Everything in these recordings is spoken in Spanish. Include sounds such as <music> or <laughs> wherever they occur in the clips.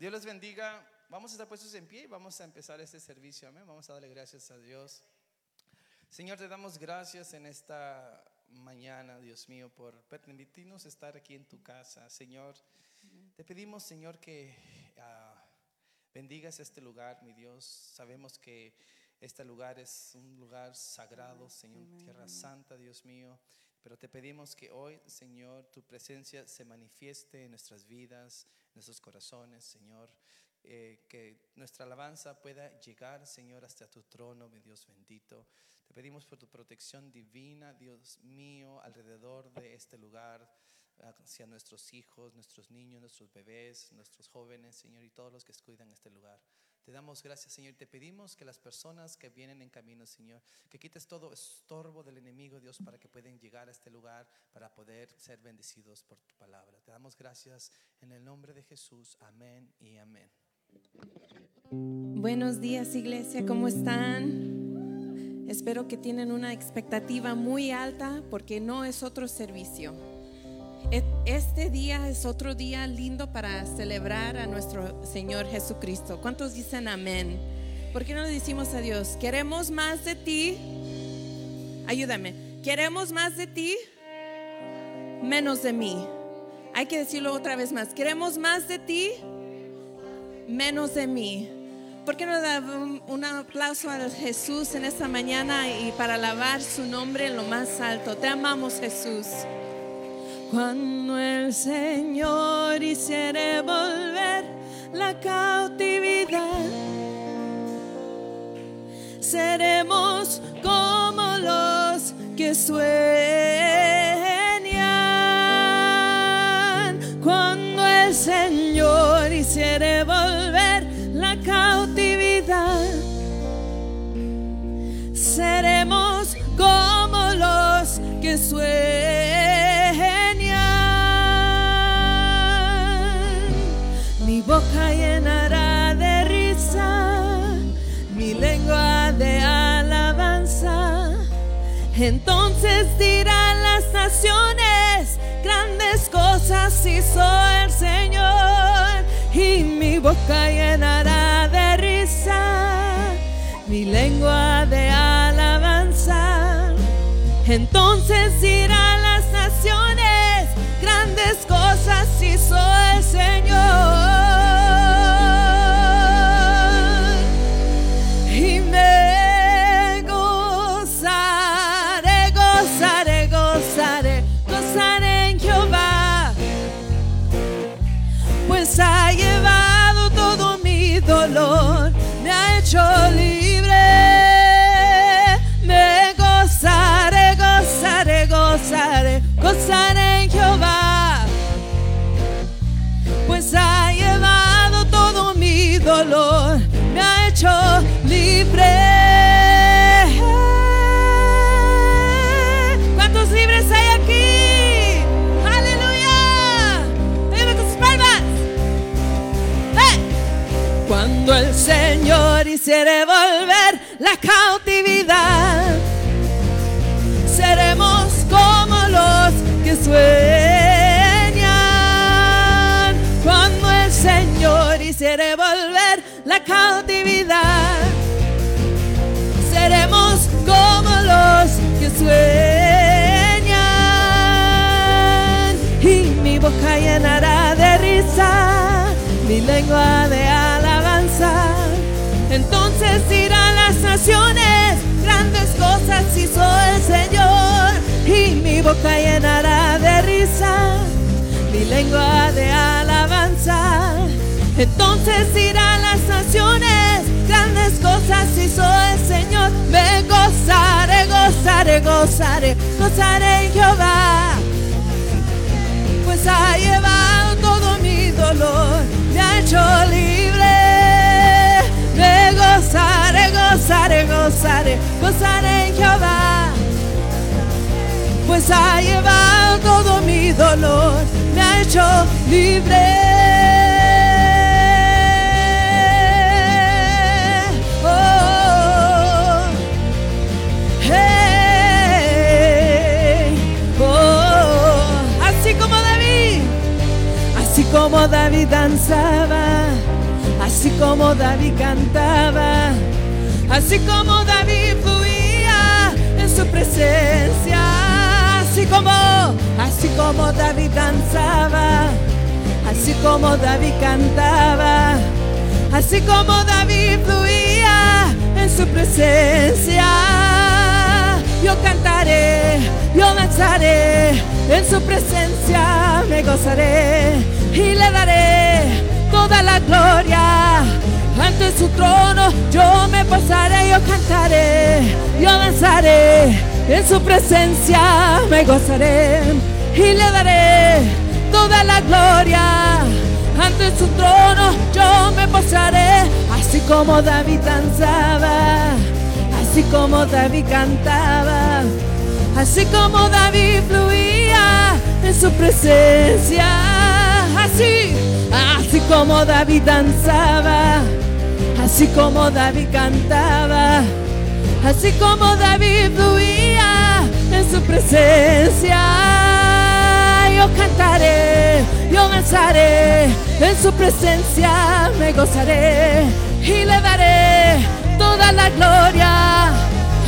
Dios les bendiga. Vamos a estar puestos en pie y vamos a empezar este servicio. Amén. Vamos a darle gracias a Dios. Señor, te damos gracias en esta mañana, Dios mío, por permitirnos estar aquí en tu casa. Señor, te pedimos, Señor, que ah, bendigas este lugar, mi Dios. Sabemos que este lugar es un lugar sagrado, Señor, tierra santa, Dios mío. Pero te pedimos que hoy, Señor, tu presencia se manifieste en nuestras vidas, en nuestros corazones, Señor. Eh, que nuestra alabanza pueda llegar, Señor, hasta tu trono, mi Dios bendito. Te pedimos por tu protección divina, Dios mío, alrededor de este lugar, hacia nuestros hijos, nuestros niños, nuestros bebés, nuestros jóvenes, Señor, y todos los que cuidan este lugar. Te damos gracias, Señor. Te pedimos que las personas que vienen en camino, Señor, que quites todo estorbo del enemigo, Dios, para que puedan llegar a este lugar, para poder ser bendecidos por tu palabra. Te damos gracias en el nombre de Jesús. Amén y amén. Buenos días, iglesia. ¿Cómo están? Espero que tienen una expectativa muy alta porque no es otro servicio. Este día es otro día lindo para celebrar a nuestro Señor Jesucristo. ¿Cuántos dicen amén? ¿Por qué no le decimos a Dios, queremos más de ti? Ayúdame. ¿Queremos más de ti? Menos de mí. Hay que decirlo otra vez más. ¿Queremos más de ti? Menos de mí. ¿Por qué no da un, aplauso a Jesús en esta mañana y para alabar su nombre en lo más alto? Te amamos, Jesús. Cuando el Señor hiciere volver la cautividad, seremos como los que sueñan. Cuando el Señor hiciere volver la cautividad, seremos como los que sueñan. Entonces dirán las naciones, grandes cosas hizo el Señor, y mi boca llenará de risa, mi lengua de alabanza. Entonces dirán las naciones, grandes cosas hizo el Señor. Hiciere volver la cautividad, seremos como los que sueñan. Cuando el Señor hiciere volver la cautividad. Seremos como los que sueñan y mi boca llenará de risa, mi lengua de. Entonces dirán las naciones, grandes cosas hizo el Señor y mi boca llenará de risa, mi lengua de alabanza. Entonces dirán las naciones, grandes cosas hizo el Señor. Me gozaré, gozaré, gozaré, gozaré en Jehová. Pues ha llevado todo mi dolor, me ha hecho libre. Gozaré, gozaré, gozaré, gozaré en Jehová. Pues ha llevado todo mi dolor, me ha hecho libre. como David danzaba así como David cantaba, así como David fluía en su presencia, así como, así como David danzaba, así como David cantaba, así como David fluía en su presencia. Yo cantaré, yo danzaré, en su presencia me gozaré y le daré toda la gloria. Ante su trono yo me posaré, yo cantaré, yo danzaré, en su presencia me gozaré y le daré toda la gloria. Ante su trono yo me posaré, así como David danzaba, así como David cantaba, así como David fluía en su presencia, así, así como David danzaba, así como David cantaba, así como David fluía en su presencia. Yo cantaré, yo danzaré, en su presencia me gozaré y le daré toda la gloria.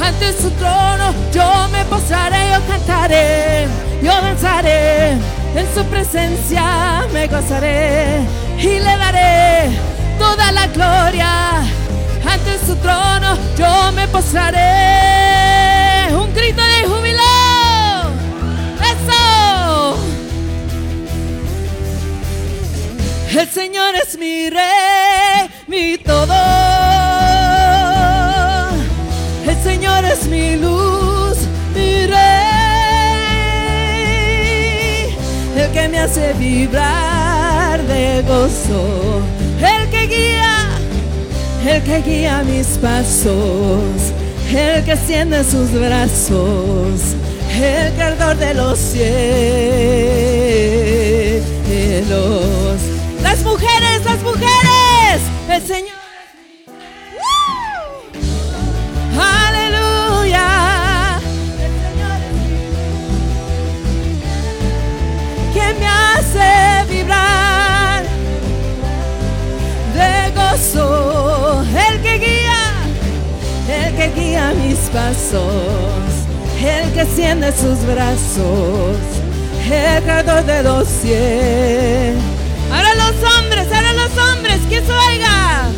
Ante su trono yo me posaré, yo cantaré, yo danzaré, en su presencia me gozaré y le daré toda la gloria. Ante su trono yo me posaré. Un grito de júbilo. Eso. El Señor es mi rey, mi todo. Que me hace vibrar de gozo. El que guía, el que guía mis pasos. El que extiende sus brazos. El creador de los cielos. Las mujeres, las mujeres. El Señor. Guía mis pasos, el que extiende sus brazos, el creador de los cielos. Ahora los hombres, ahora los hombres, que se oiga.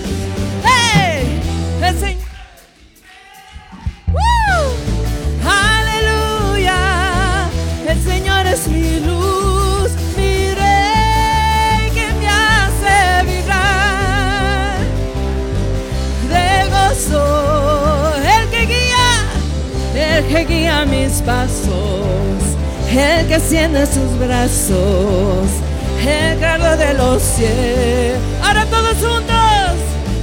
¡Hey! El Señor. ¡Woo! Aleluya. El Señor es mi luz, que guía mis pasos, el que extiende sus brazos, el creador de los cielos. Ahora todos juntos,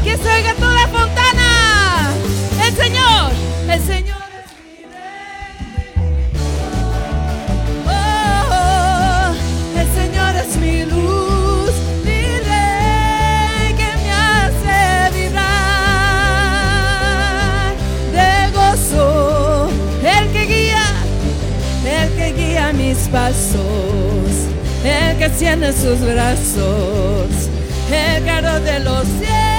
que se oiga toda el que extiende sus brazos, el carro de los cielos.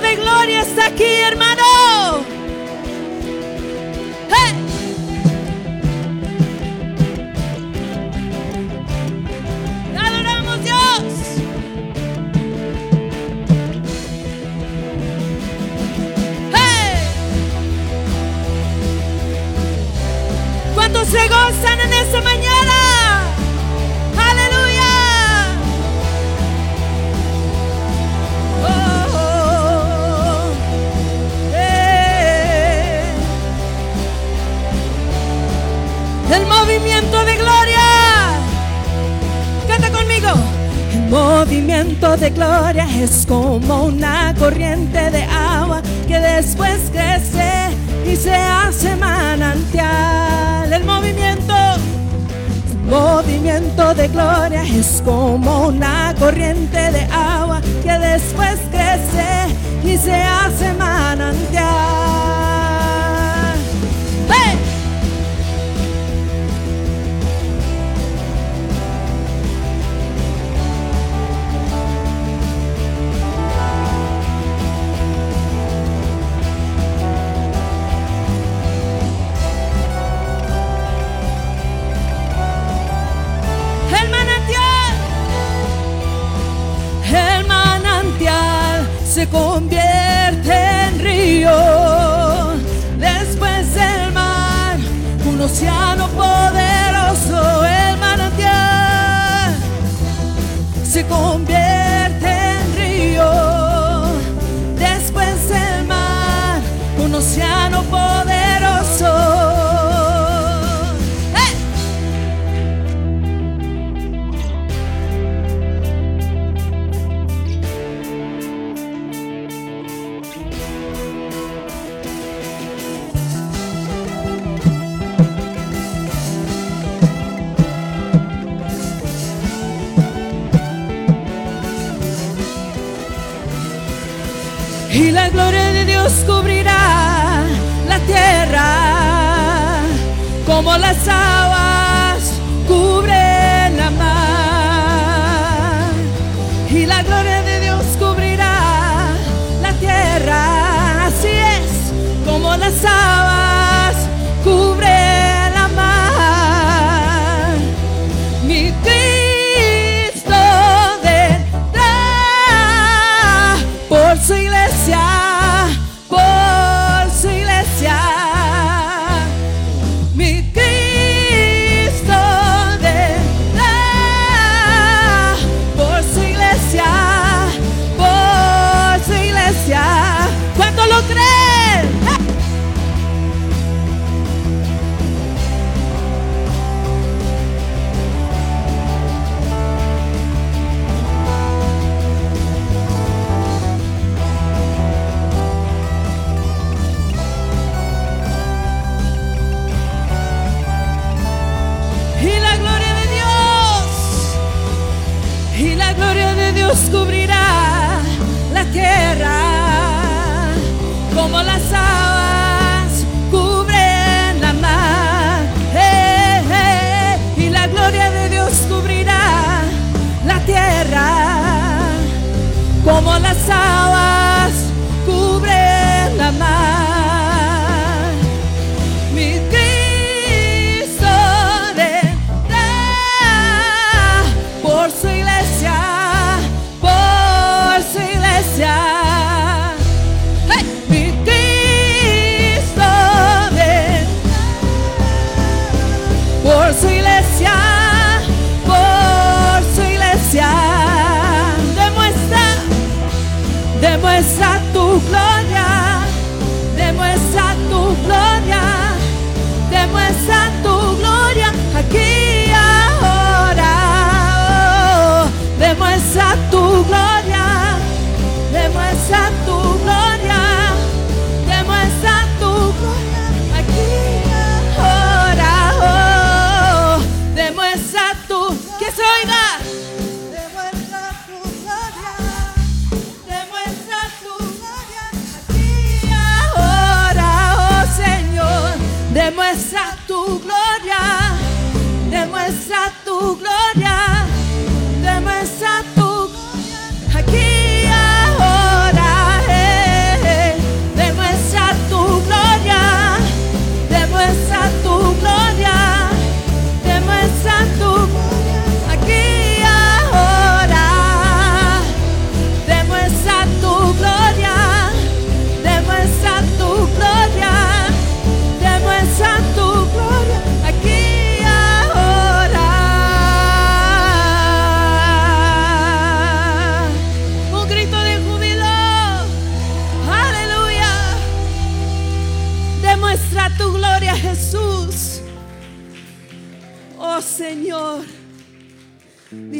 De gloria está aquí, hermano. movimiento de gloria es como una corriente de agua que después crece y se hace manantial. El movimiento, movimiento de gloria es como una corriente de agua que después crece y se hace manantial.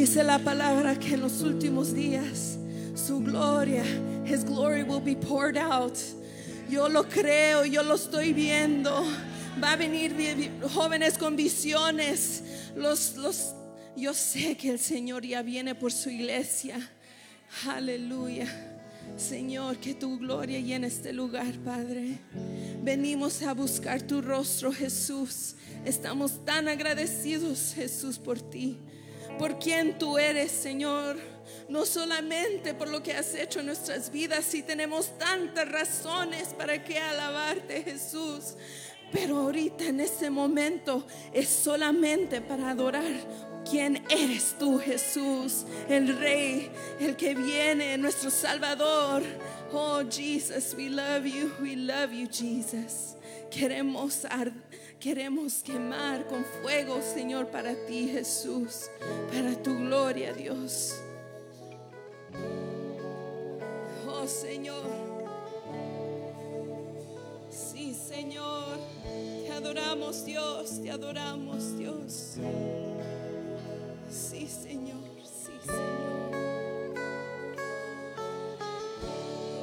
Dice la palabra que en los últimos días su gloria, His glory will be poured out. Yo lo creo, yo lo estoy viendo. Va a venir jóvenes con visiones. Los, los Yo sé que el Señor ya viene por su iglesia. Aleluya. Señor, que tu gloria llene este lugar, Padre. Venimos a buscar tu rostro, Jesús. Estamos tan agradecidos, Jesús, por ti, por quien tú eres, Señor. No solamente por lo que has hecho en nuestras vidas, y tenemos tantas razones para que alabarte, Jesús. Pero ahorita en este momento es solamente para adorar quién eres tú, Jesús, el Rey, el que viene, nuestro Salvador. Oh, Jesus, we love you, we love you, Jesus. Queremos, queremos quemar con fuego, Señor, para ti, Jesús, para tu gloria, Dios. Oh, Señor. Sí, Señor. Te adoramos, Dios. Te adoramos, Dios. Sí, Señor. Sí, Señor.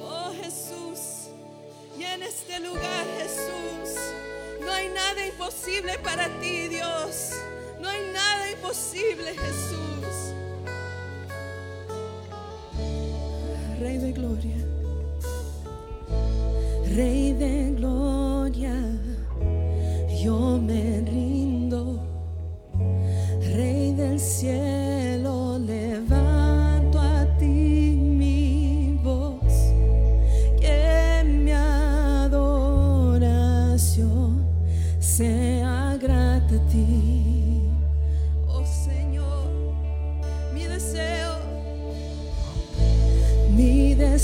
Oh, Jesús. Y en este lugar, Jesús. No hay nada imposible para ti, Dios. No hay nada imposible, Jesús. Rey de gloria. Rey de gloria, yo me rindo. Rey del cielo,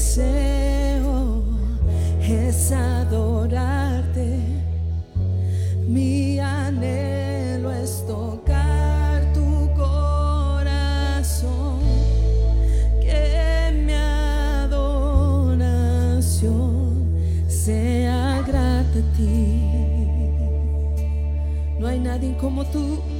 deseo es adorarte. Mi anhelo es tocar tu corazón. Que mi adoración sea grata a ti. No hay nadie como tú.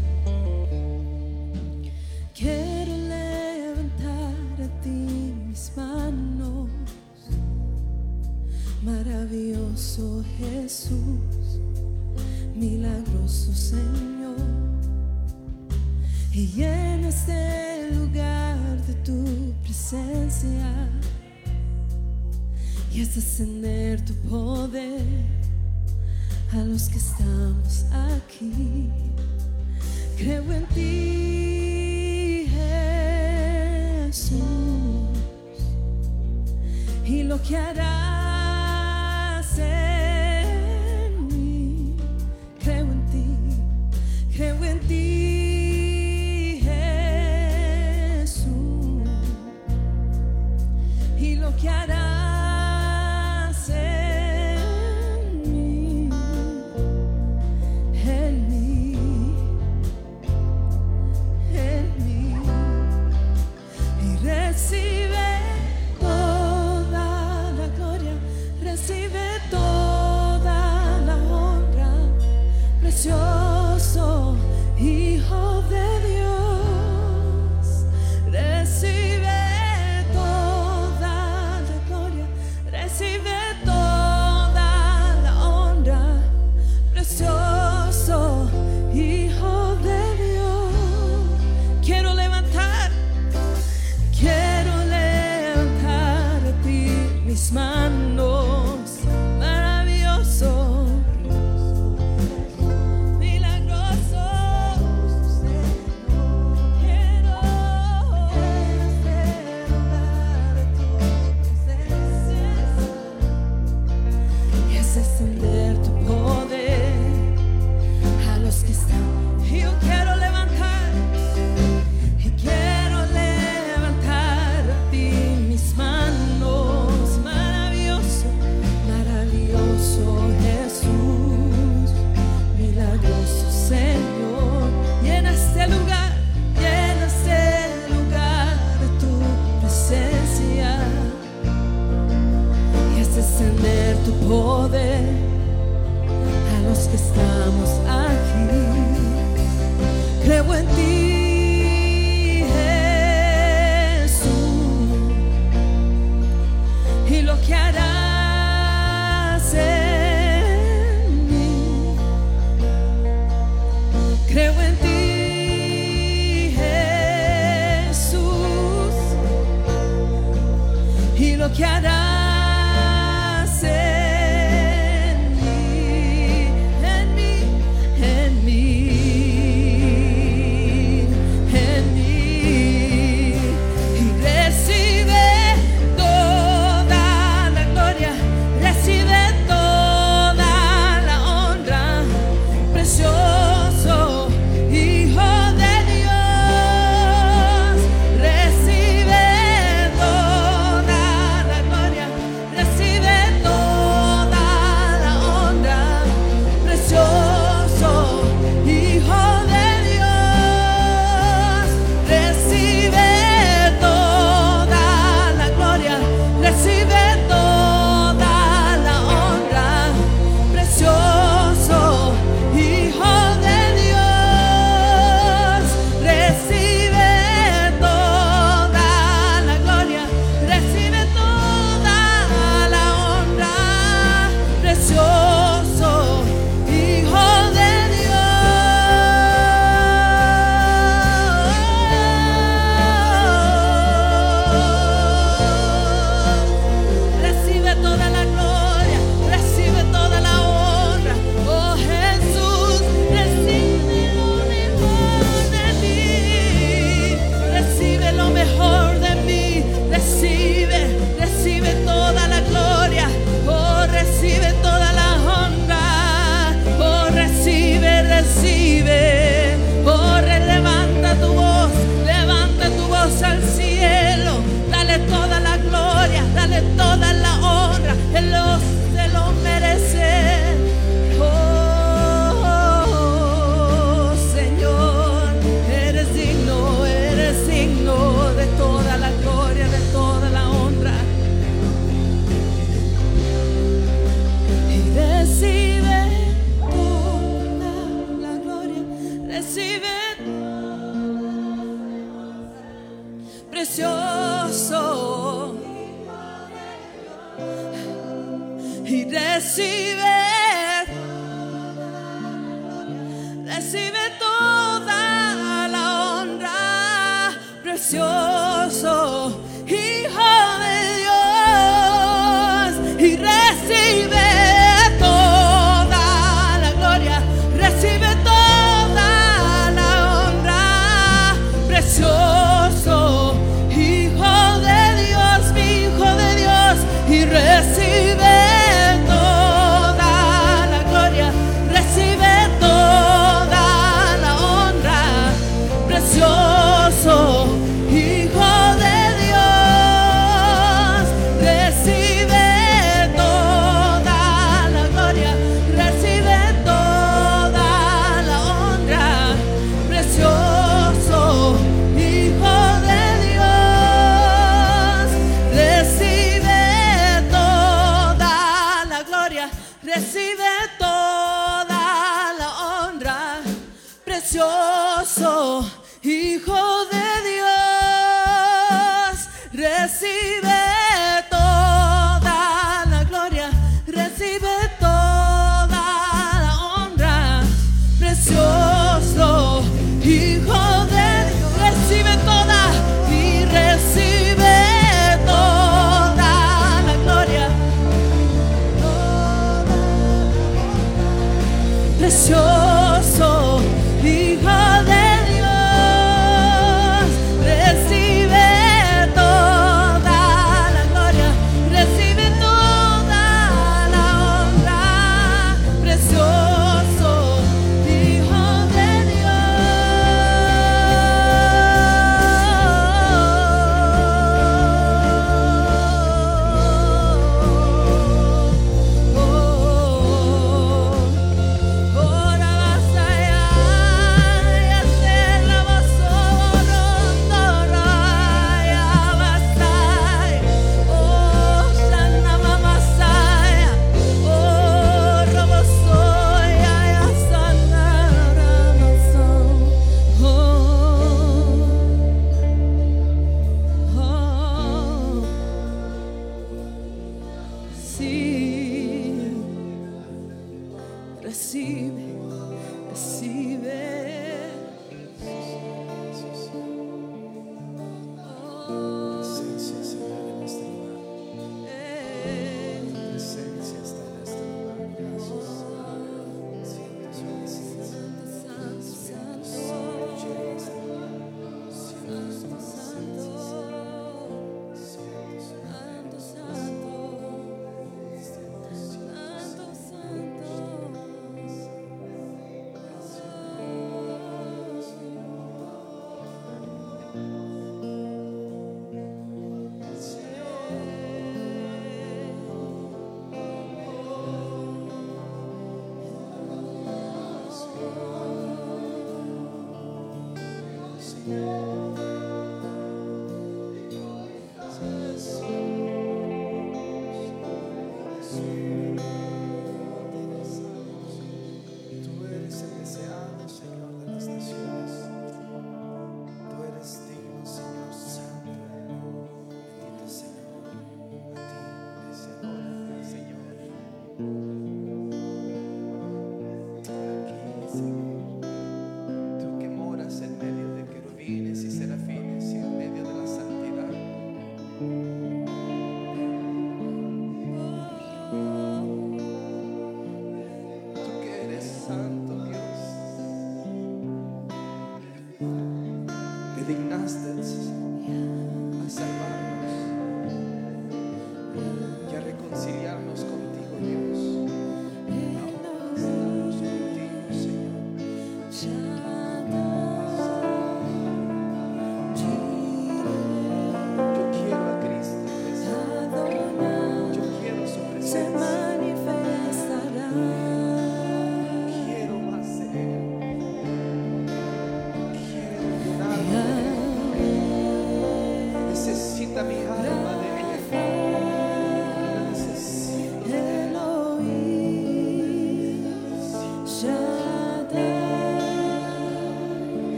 Jesús, milagroso Señor, y llena este lugar de tu presencia y es ascender tu poder a los que estamos aquí. Creo en ti, Jesús, y lo que harás.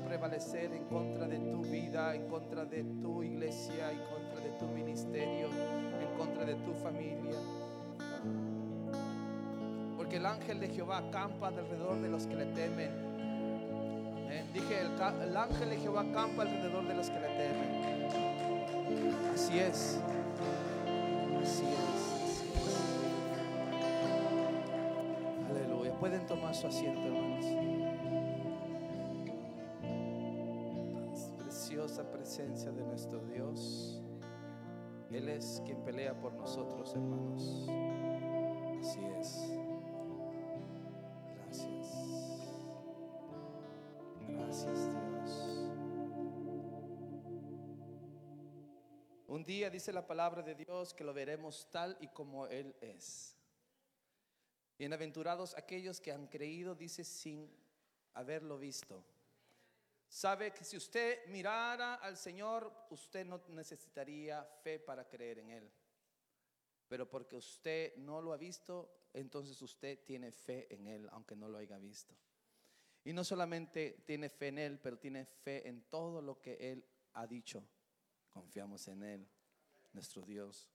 Prevalecer en contra de tu vida, en contra de tu iglesia, en contra de tu ministerio, en contra de tu familia. Porque el ángel de Jehová acampa alrededor de los que le temen. Amén. Dije, el, ángel de Jehová acampa alrededor de los que le temen. Así es. Así es. Aleluya. Pueden tomar su asiento, hermanos. Él es quien pelea por nosotros, hermanos. Así es. Gracias. Gracias, Dios. Un día dice la palabra de Dios que lo veremos tal y como Él es. Bienaventurados aquellos que han creído, dice, sin haberlo visto. Sabe que si usted mirara al Señor, usted no necesitaría fe para creer en Él. Pero porque usted no lo ha visto, entonces usted tiene fe en Él, aunque no lo haya visto. Y no solamente tiene fe en Él, pero tiene fe en todo lo que Él ha dicho. Confiamos en Él, nuestro Dios.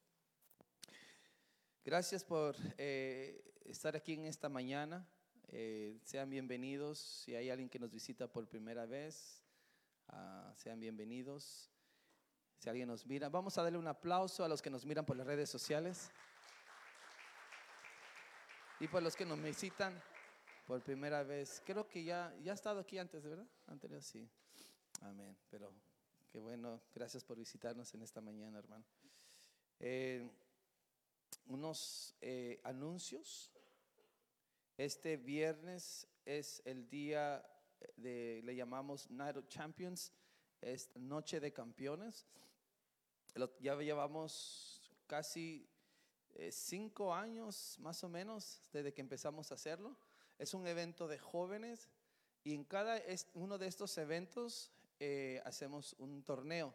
Gracias por eh, estar aquí en esta mañana. Eh, sean bienvenidos. Si hay alguien que nos visita por primera vez, ah, sean bienvenidos. Si alguien nos mira, vamos a darle un aplauso a los que nos miran por las redes sociales. Y por los que nos visitan por primera vez. Creo que ya, ya ha estado aquí antes, ¿verdad? Anterior, sí. Amén. Pero qué bueno. Gracias por visitarnos en esta mañana, hermano. Eh, unos eh, anuncios. Este viernes es el día de, le llamamos Night of Champions, es Noche de Campeones. Ya llevamos casi eh, cinco años más o menos desde que empezamos a hacerlo. Es un evento de jóvenes y en cada uno de estos eventos eh, hacemos un torneo.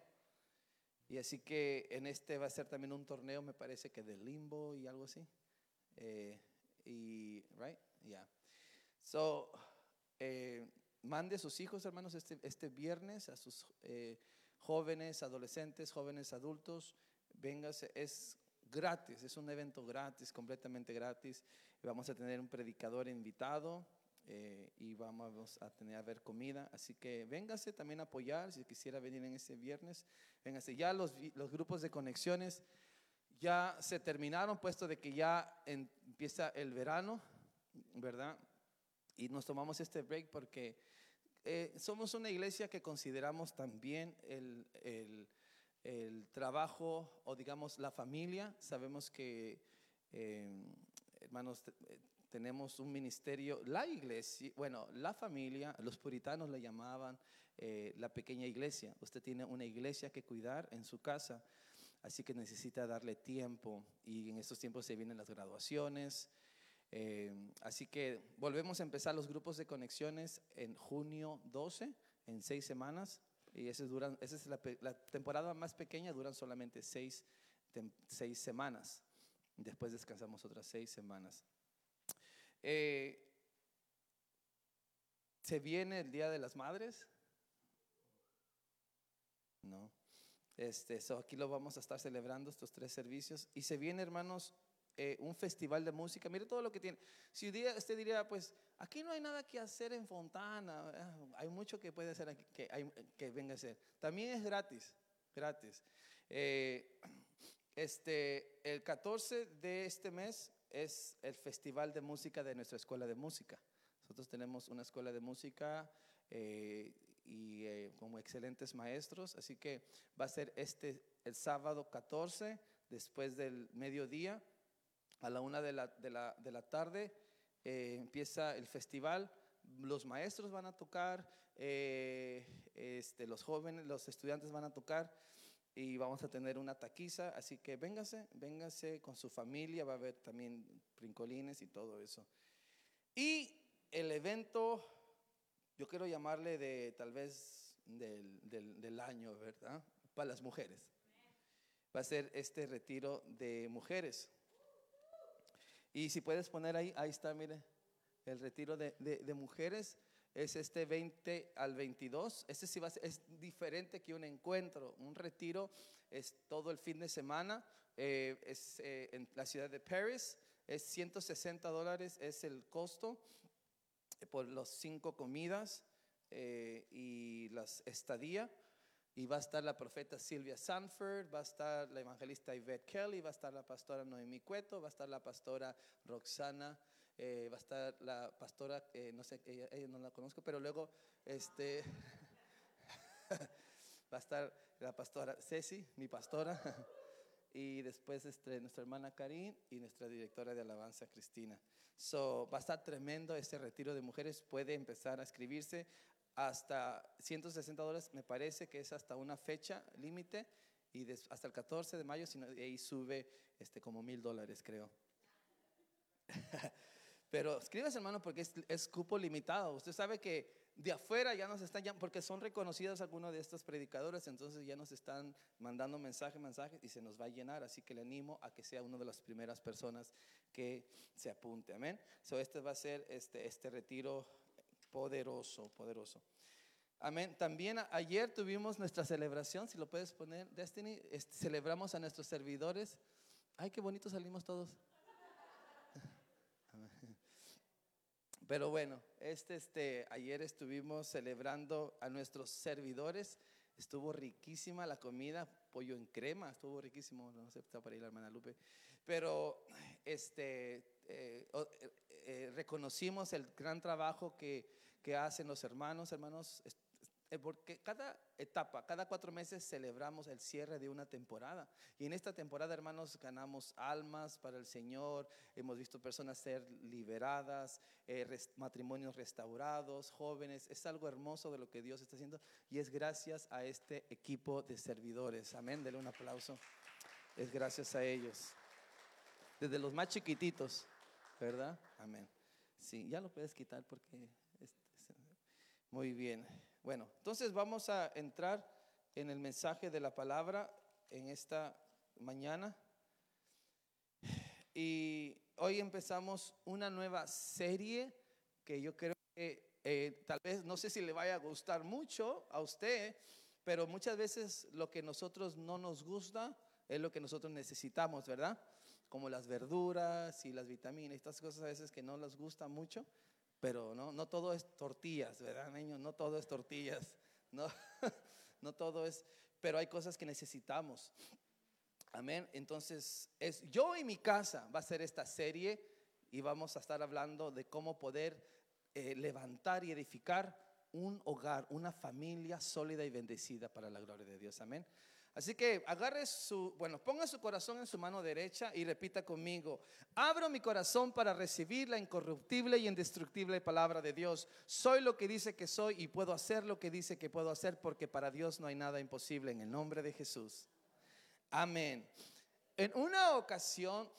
Y así que en este va a ser también un torneo, me parece que de limbo y algo así. Eh, y, right? Yeah. So, eh, mande sus hijos, hermanos, este, este viernes, a sus eh, jóvenes, adolescentes, jóvenes adultos. Véngase, es gratis, es un evento gratis, completamente gratis. Vamos a tener un predicador invitado eh, y vamos a tener a ver comida. Así que véngase también a apoyar si quisiera venir en ese viernes. Véngase, ya los, los grupos de conexiones ya se terminaron, puesto de que ya empieza el verano, ¿verdad? Y nos tomamos este break porque eh, somos una iglesia que consideramos también el, el- trabajo o digamos la familia. Sabemos que, eh, hermanos, eh, tenemos un ministerio, la iglesia, bueno, la familia, los puritanos le llamaban eh, la pequeña iglesia. Usted tiene una iglesia que cuidar en su casa, así que necesita darle tiempo y en estos tiempos se vienen las graduaciones. Eh, así que volvemos a empezar los grupos de conexiones en junio 12, en seis semanas. Y ese duran, esa es la, temporada más pequeña, duran solamente seis, seis semanas. Después descansamos otras seis semanas. Eh, ¿Se viene el Día de las Madres? No. Este, so aquí lo vamos a estar celebrando, estos tres servicios. Y se viene, hermanos, eh, un festival de música. Mire todo lo que tiene. Si usted diría, pues aquí no hay nada que hacer en Fontana, ah, hay mucho que puede hacer aquí, que, venga a hacer. También es gratis. gratis. Eh, este, el 14 de este mes es el festival de música de nuestra escuela de música. Nosotros tenemos una escuela de música eh, y como excelentes maestros, así que va a ser este el sábado 14 después del mediodía a la una de la, de la, de la tarde eh, empieza el festival. Los maestros van a tocar, este, los jóvenes, los estudiantes van a tocar y vamos a tener una taquiza, así que véngase, véngase con su familia, va a haber también brincolines y todo eso. Y el evento, yo quiero llamarle de tal vez del, del, del año, ¿verdad? Para las mujeres. Va a ser este retiro de mujeres. Y si puedes poner ahí, ahí está, mire, el retiro de, de, de mujeres es este 20 al 22. Este sí va a ser, es diferente que un encuentro. Un retiro es todo el fin de semana. Eh, es eh, en la ciudad de Paris. Es 160 dólares, es el costo eh, por las cinco comidas eh, y las estadía. Y va a estar la profeta Silvia Sanford, va a estar la evangelista Yvette Kelly, va a estar la pastora Noemi Cueto, va a estar la pastora Roxana eh, va a estar la pastora, eh, no sé, ella, ella, no la conozco, pero luego este, <laughs> va a estar la pastora Ceci, mi pastora, <laughs> y después este, nuestra hermana Karin y nuestra directora de alabanza Cristina. So, va a estar tremendo este retiro de mujeres, puede empezar a escribirse hasta 160 dólares, me parece que es hasta una fecha límite, y des, hasta el 14 de mayo, sino, y ahí sube este, como mil dólares, creo. <laughs> Pero escribas, hermano, porque es, cupo limitado. Usted sabe que de afuera ya nos están, porque son reconocidos algunos de estos predicadores, entonces ya nos están mandando mensaje, mensaje y se nos va a llenar. Así que le animo a que sea una de las primeras personas que se apunte. Amén. So, este va a ser este, este retiro poderoso, poderoso. Amén. También ayer tuvimos nuestra celebración, si lo puedes poner, Destiny, este, celebramos a nuestros servidores. Ay, qué bonito salimos todos. <laughs> Pero bueno, este, este, ayer estuvimos celebrando a nuestros servidores. Estuvo riquísima la comida, pollo en crema, estuvo riquísimo. No sé, está para ir la hermana Lupe. Pero este, eh, eh, eh, reconocimos el gran trabajo que, que hacen los hermanos. Hermanos, porque cada etapa, cada cuatro meses celebramos el cierre de una temporada. Y en esta temporada, hermanos, ganamos almas para el Señor, hemos visto personas ser liberadas, eh, matrimonios restaurados, jóvenes. Es algo hermoso de lo que Dios está haciendo y es gracias a este equipo de servidores. Amén, denle un aplauso. Es gracias a ellos. Desde los más chiquititos, ¿verdad? Amén. Sí, ya lo puedes quitar porque... Muy bien. Bueno, entonces vamos a entrar en el mensaje de la palabra en esta mañana. Y hoy empezamos una nueva serie que yo creo que eh, tal vez, no sé si le vaya a gustar mucho a usted, pero muchas veces lo que nosotros no nos gusta es lo que nosotros necesitamos, ¿verdad? Como las verduras y las vitaminas, estas cosas a veces que no les gusta mucho. Pero no, no todo es tortillas, ¿verdad, niños? No todo es tortillas, <laughs> no, no todo es, pero hay cosas que necesitamos. Amén. Entonces, es yo y mi casa va a ser esta serie y vamos a estar hablando de cómo poder eh, levantar y edificar un hogar, una familia sólida y bendecida para la gloria de Dios. Amén. Así que agarre su, bueno, ponga su corazón en su mano derecha y repita conmigo, abro mi corazón para recibir la incorruptible y indestructible palabra de Dios. Soy lo que dice que soy y puedo hacer lo que dice que puedo hacer porque para Dios no hay nada imposible en el nombre de Jesús. Amén. En una ocasión,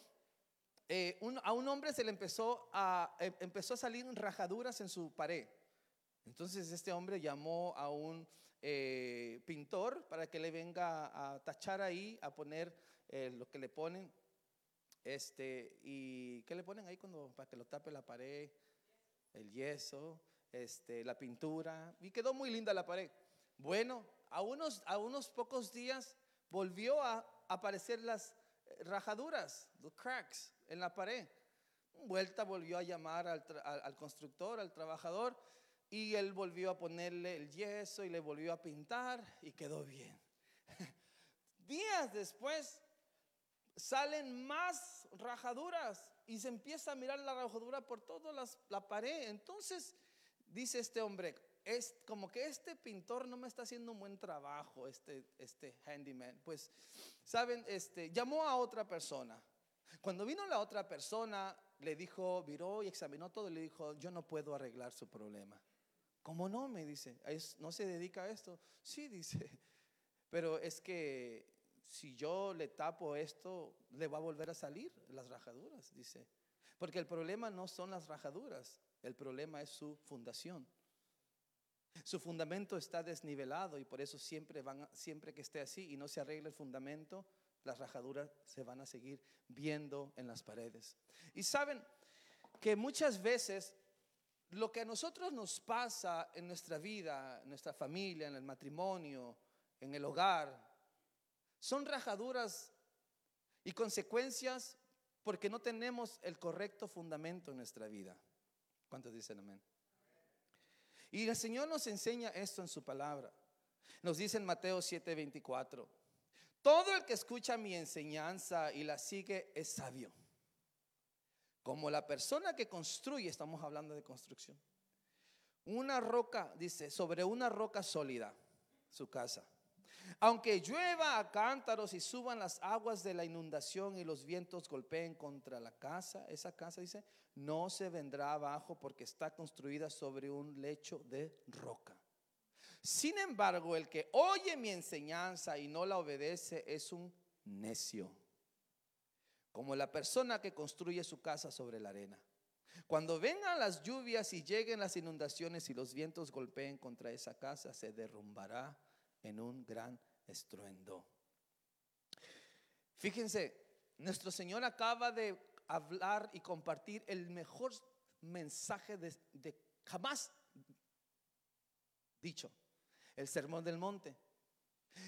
eh, a un hombre se le empezó a, eh, empezó a salir rajaduras en su pared. Entonces este hombre llamó a un eh, pintor para que le venga a tachar ahí, a poner eh, lo que le ponen. Este, ¿Y qué le ponen ahí cuando, para que lo tape la pared? El yeso, este, la pintura. Y quedó muy linda la pared. Bueno, a unos, a unos pocos días volvió a aparecer las rajaduras, los cracks en la pared. Vuelta volvió a llamar al, al constructor, al trabajador y él volvió a ponerle el yeso y le volvió a pintar y quedó bien. <laughs> días después salen más rajaduras y se empieza a mirar la rajadura por toda la pared. Entonces dice este hombre, es como que este pintor no me está haciendo un buen trabajo, este, este handyman. Pues, saben, este, llamó a otra persona. Cuando vino la otra persona, le dijo, viró y examinó todo y le dijo, yo no puedo arreglar su problema. ¿Cómo no? Me dice, ¿no se dedica a esto? Sí, dice, <laughs> pero es que si yo le tapo esto, le va a volver a salir las rajaduras, dice. Porque el problema no son las rajaduras, el problema es su fundación. Su fundamento está desnivelado y por eso siempre, van, siempre que esté así y no se arregle el fundamento, las rajaduras se van a seguir viendo en las paredes. Y saben que muchas veces lo que a nosotros nos pasa en nuestra vida, en nuestra familia, en el matrimonio, en el hogar, son rajaduras y consecuencias porque no tenemos el correcto fundamento en nuestra vida. ¿Cuántos dicen amén? Y el Señor nos enseña esto en su palabra. Nos dice en Mateo 7:24, todo el que escucha mi enseñanza y la sigue es sabio. Como la persona que construye, estamos hablando de construcción, una roca, dice, sobre una roca sólida, su casa. Aunque llueva a cántaros y suban las aguas de la inundación y los vientos golpeen contra la casa, esa casa dice, no se vendrá abajo porque está construida sobre un lecho de roca. Sin embargo, el que oye mi enseñanza y no la obedece es un necio, como la persona que construye su casa sobre la arena. Cuando vengan las lluvias y lleguen las inundaciones y los vientos golpeen contra esa casa, se derrumbará en un gran estruendo. Fíjense, nuestro Señor acaba de hablar y compartir el mejor mensaje de, jamás dicho, el sermón del monte.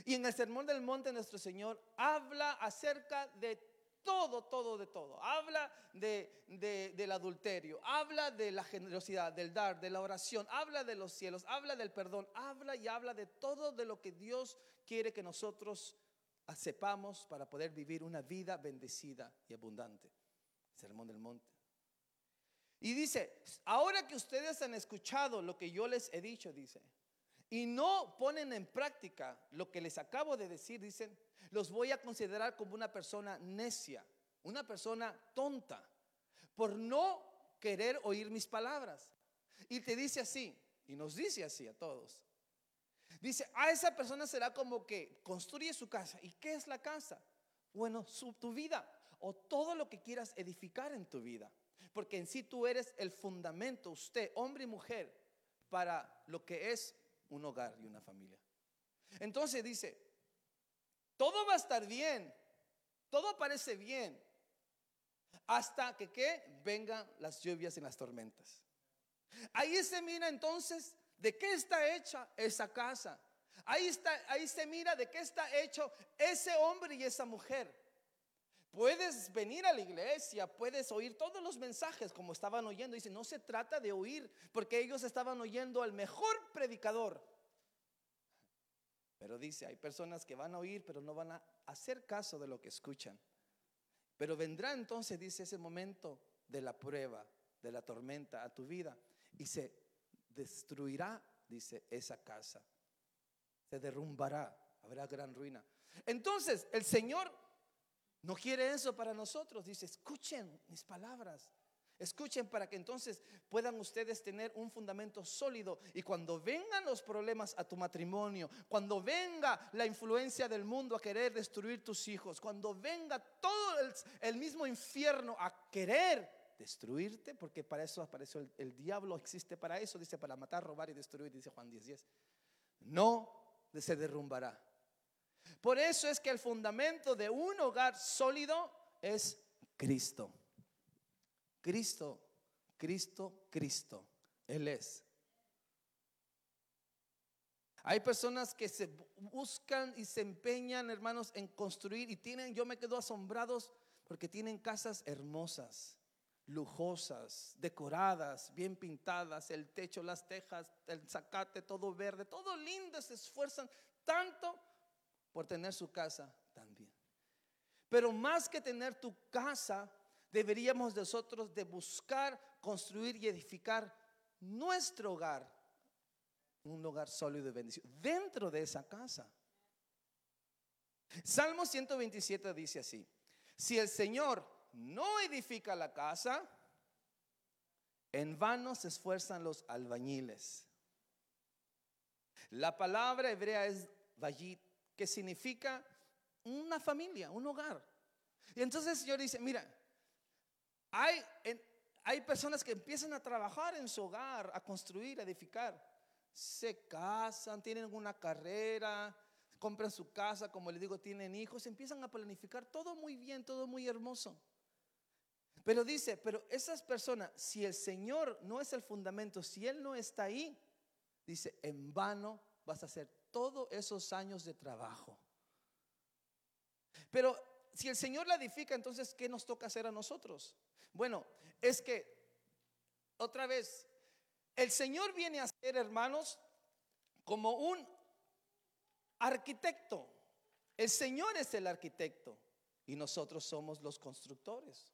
Y en el sermón del monte nuestro Señor habla acerca de todo, todo, de todo. Habla de, del adulterio, habla de la generosidad, del dar, de la oración, habla de los cielos, habla del perdón, habla y habla de todo de lo que Dios quiere que nosotros sepamos para poder vivir una vida bendecida y abundante. Sermón del monte. Y dice, ahora que ustedes han escuchado lo que yo les he dicho, dice, y no ponen en práctica lo que les acabo de decir, dicen, los voy a considerar como una persona necia, una persona tonta, por no querer oír mis palabras. Y te dice así, y nos dice así a todos. Dice, a esa persona será como que construye su casa. ¿Y qué es la casa? Bueno, tu vida o todo lo que quieras edificar en tu vida. Porque en sí tú eres el fundamento, usted, hombre y mujer, para lo que es un hogar y una familia. Entonces dice, todo va a estar bien, todo parece bien, hasta que ¿qué? vengan las lluvias y las tormentas. Ahí se mira entonces de qué está hecha esa casa. Ahí, está, ahí se mira de qué está hecho ese hombre y esa mujer. Puedes venir a la iglesia, puedes oír todos los mensajes como estaban oyendo. Dice, no se trata de oír, porque ellos estaban oyendo al mejor predicador. Pero dice, hay personas que van a oír, pero no van a hacer caso de lo que escuchan. Pero vendrá entonces, dice, ese momento de la prueba, de la tormenta a tu vida y se destruirá, dice, esa casa. Se derrumbará, habrá gran ruina. Entonces, el Señor no quiere eso para nosotros. Dice, escuchen mis palabras. Escuchen para que entonces puedan ustedes tener un fundamento sólido y cuando vengan los problemas a tu matrimonio, cuando venga la influencia del mundo a querer destruir tus hijos, cuando venga todo el, mismo infierno a querer destruirte, porque para eso apareció el, el, diablo, existe para eso, dice, para matar, robar y destruir, dice Juan 10, 10. No se derrumbará. Por eso es que el fundamento de un hogar sólido es Cristo. Cristo, Cristo, Cristo. Él es. Hay personas que se buscan y se empeñan, hermanos, en construir y tienen, yo me quedo asombrados porque tienen casas hermosas, lujosas, decoradas, bien pintadas, el techo, las tejas, el zacate, todo verde, todo lindo, se esfuerzan tanto por tener su casa tan bien. Pero más que tener tu casa, deberíamos nosotros de buscar, construir y edificar nuestro hogar, un hogar sólido de bendición, dentro de esa casa. Salmo 127 dice así, si el Señor no edifica la casa, en vano se esfuerzan los albañiles. La palabra hebrea es vayit, que significa una familia, un hogar. Y entonces el Señor dice, mira, hay, hay personas que empiezan a trabajar en su hogar, a construir, a edificar. Se casan, tienen una carrera, compran su casa, como les digo, tienen hijos, empiezan a planificar todo muy bien, todo muy hermoso. Pero dice, pero esas personas, si el Señor no es el fundamento, si Él no está ahí, dice, en vano vas a hacer todos esos años de trabajo. Pero si el Señor la edifica, entonces, ¿qué nos toca hacer a nosotros? Bueno, es que, otra vez, el Señor viene a ser, hermanos, como un arquitecto. El Señor es el arquitecto y nosotros somos los constructores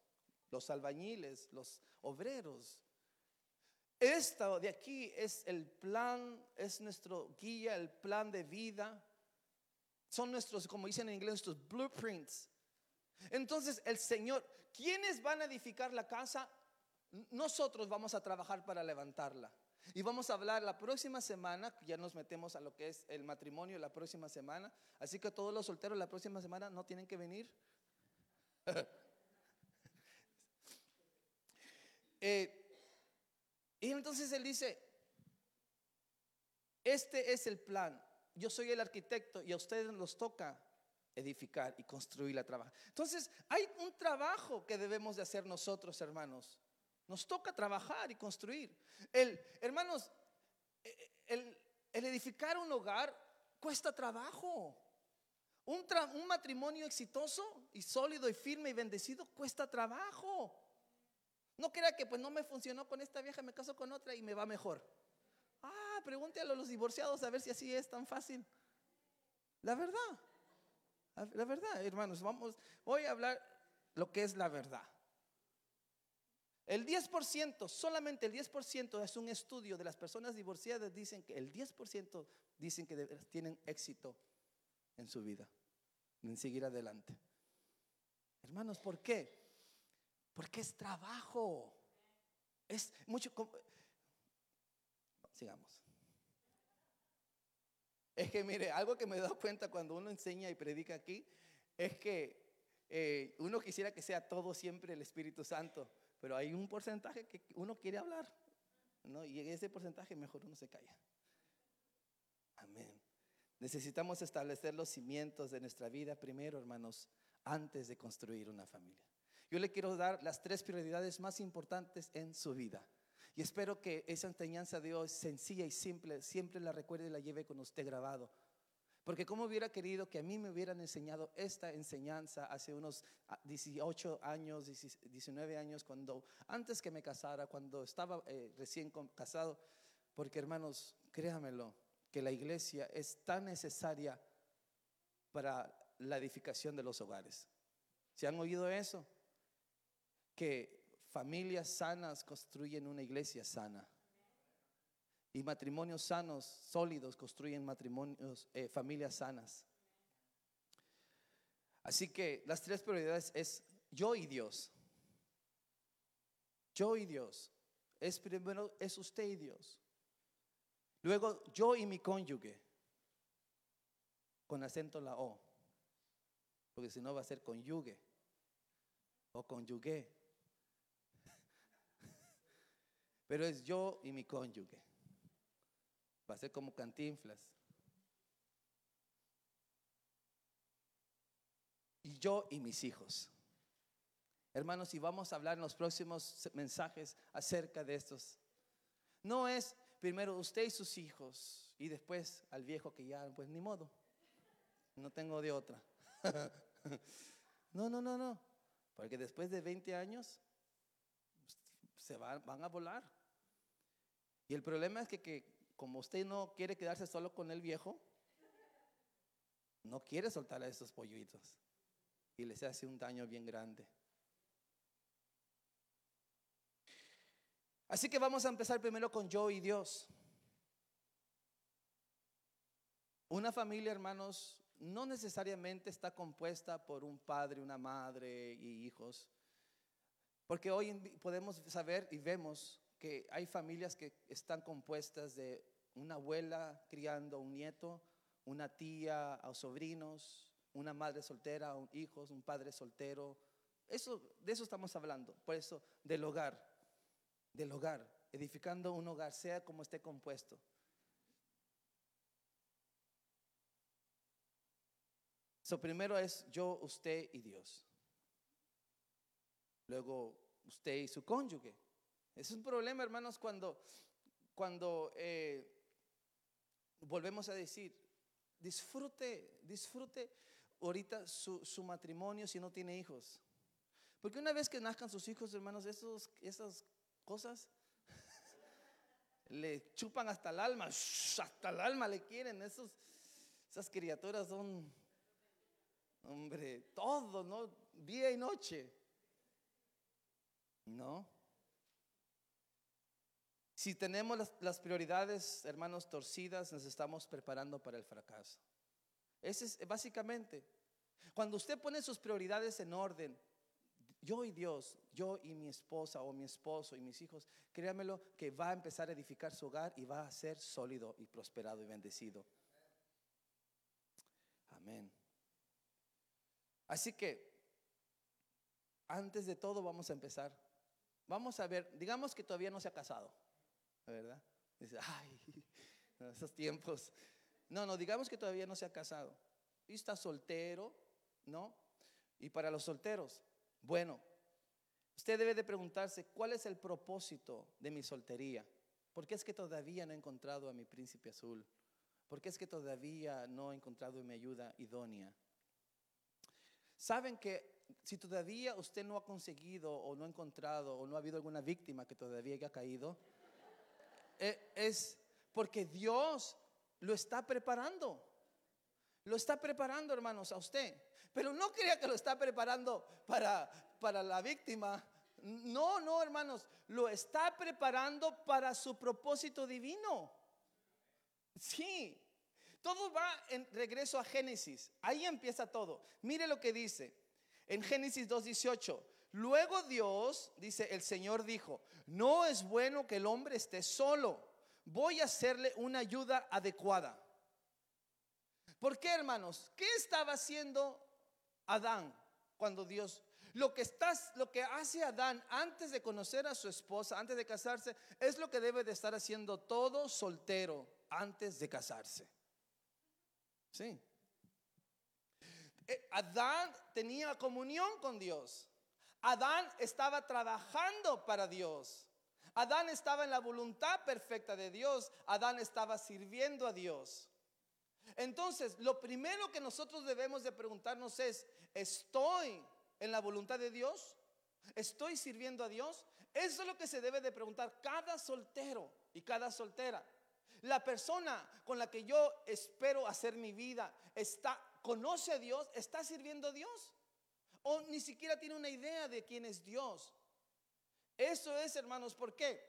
los albañiles, los obreros. Esto de aquí es el plan, es nuestro guía, el plan de vida. Son nuestros, como dicen en inglés, nuestros blueprints. Entonces el Señor, ¿quiénes van a edificar la casa? Nosotros vamos a trabajar para levantarla. Y vamos a hablar la próxima semana, ya nos metemos a lo que es el matrimonio la próxima semana. Así que todos los solteros la próxima semana no tienen que venir. <laughs> Eh, y entonces él dice, este es el plan. Yo soy el arquitecto y a ustedes nos toca edificar y construir la trabajo. Entonces, hay un trabajo que debemos de hacer nosotros, hermanos. Nos toca trabajar y construir. El, hermanos, eh, el, edificar un hogar cuesta trabajo. Un, un matrimonio exitoso y sólido y firme y bendecido cuesta trabajo. No crea que pues no me funcionó con esta vieja, me caso con otra y me va mejor. Ah, pregúntale a los divorciados a ver si así es tan fácil. La verdad, la verdad, hermanos, vamos, voy a hablar lo que es la verdad. El 10%, solamente el 10% es un estudio de las personas divorciadas, dicen que el 10% dicen que tienen éxito en su vida, en seguir adelante. Hermanos, ¿por qué? Porque es trabajo. Es mucho... Sigamos. Es que mire, algo que me he dado cuenta cuando uno enseña y predica aquí, es que eh, uno quisiera que sea todo siempre el Espíritu Santo, pero hay un porcentaje que uno quiere hablar, ¿no? Y ese porcentaje mejor uno se calla. Amén. Necesitamos establecer los cimientos de nuestra vida primero, hermanos, antes de construir una familia. Yo le quiero dar las tres prioridades más importantes en su vida. Y espero que esa enseñanza de hoy, sencilla y simple, siempre la recuerde y la lleve con usted grabado. Porque como hubiera querido que a mí me hubieran enseñado esta enseñanza hace unos 18 ah, años, 19 años, cuando antes que me casara, cuando estaba eh, recién casado. Porque hermanos, créamelo, que la iglesia es tan necesaria para la edificación de los hogares. ¿Se han oído eso? Que familias sanas construyen una iglesia sana. Y matrimonios sanos, sólidos, construyen matrimonios, eh, familias sanas. Así que las tres prioridades es yo y Dios. Yo y Dios. Es primero, es usted y Dios. Luego, yo y mi cónyuge. Con acento la O. Porque si no va a ser conyugue. O conyugué. Pero es yo y mi cónyuge. Va a ser como cantinflas. Y yo y mis hijos. Hermanos, y vamos a hablar en los próximos mensajes acerca de estos. No es primero usted y sus hijos y después al viejo que ya, pues ni modo. No tengo de otra. <laughs> no, no, no, no. Porque después de 20 años se van, van a volar. Y el problema es que, como usted no quiere quedarse solo con el viejo, no quiere soltar a esos pollitos. y les hace un daño bien grande. Así que vamos a empezar primero con yo y Dios. Una familia, hermanos, no necesariamente está compuesta por un padre, una madre y hijos. Porque hoy podemos saber y vemos que hay familias que están compuestas de una abuela criando a un nieto, una tía o sobrinos, una madre soltera, un hijos, un padre soltero. Eso, de eso estamos hablando. Por eso, del hogar, del hogar, edificando un hogar, sea como esté compuesto. Primero es yo, usted y Dios. Luego usted y su cónyuge. Es un problema, hermanos, cuando, cuando eh, volvemos a decir, disfrute, disfrute ahorita su, su, matrimonio si no tiene hijos. Porque una vez que nazcan sus hijos, hermanos, esas cosas <laughs> le chupan hasta el alma, hasta el alma le quieren. Esos, esas criaturas son, hombre, todo, ¿no? Día y noche. ¿No? Si tenemos las, prioridades, hermanos, torcidas, nos estamos preparando para el fracaso. Ese es básicamente, cuando usted pone sus prioridades en orden, yo y Dios, yo y mi esposa o mi esposo y mis hijos, créamelo que va a empezar a edificar su hogar y va a ser sólido y prosperado y bendecido. Amén. Así que, antes de todo vamos a empezar. Vamos a ver, digamos que todavía no se ha casado, ¿verdad? Dice, ay, <laughs> esos tiempos. No, no, digamos que todavía no se ha casado. Y está soltero, ¿no? Y para los solteros, bueno, usted debe de preguntarse, ¿cuál es el propósito de mi soltería? ¿Por qué es que todavía no he encontrado a mi príncipe azul? ¿Por qué es que todavía no he encontrado mi ayuda idónea? Saben que si todavía usted no ha conseguido o no ha encontrado o no ha habido alguna víctima que todavía haya caído, es porque Dios lo está preparando. Lo está preparando, hermanos, a usted. Pero no crea que lo está preparando para, para la víctima. No, no, hermanos, lo está preparando para su propósito divino. Sí, todo va en regreso a Génesis. Ahí empieza todo. Mire lo que dice en Génesis 2.18. Luego Dios, dice, el Señor dijo, no es bueno que el hombre esté solo. Voy a hacerle una ayuda adecuada. ¿Por qué, hermanos? ¿Qué estaba haciendo Adán cuando Dios lo que estás lo que hace Adán antes de conocer a su esposa, antes de casarse, es lo que debe de estar haciendo todo soltero antes de casarse. Sí. Eh, Adán tenía comunión con Dios. Adán estaba trabajando para Dios. Adán estaba en la voluntad perfecta de Dios. Adán estaba sirviendo a Dios. Entonces, lo primero que nosotros debemos de preguntarnos es, ¿estoy en la voluntad de Dios? ¿Estoy sirviendo a Dios? Eso es lo que se debe de preguntar cada soltero y cada soltera. La persona con la que yo espero hacer mi vida está conoce a Dios, está sirviendo a Dios o ni siquiera tiene una idea de quién es Dios. Eso es, hermanos, ¿por qué?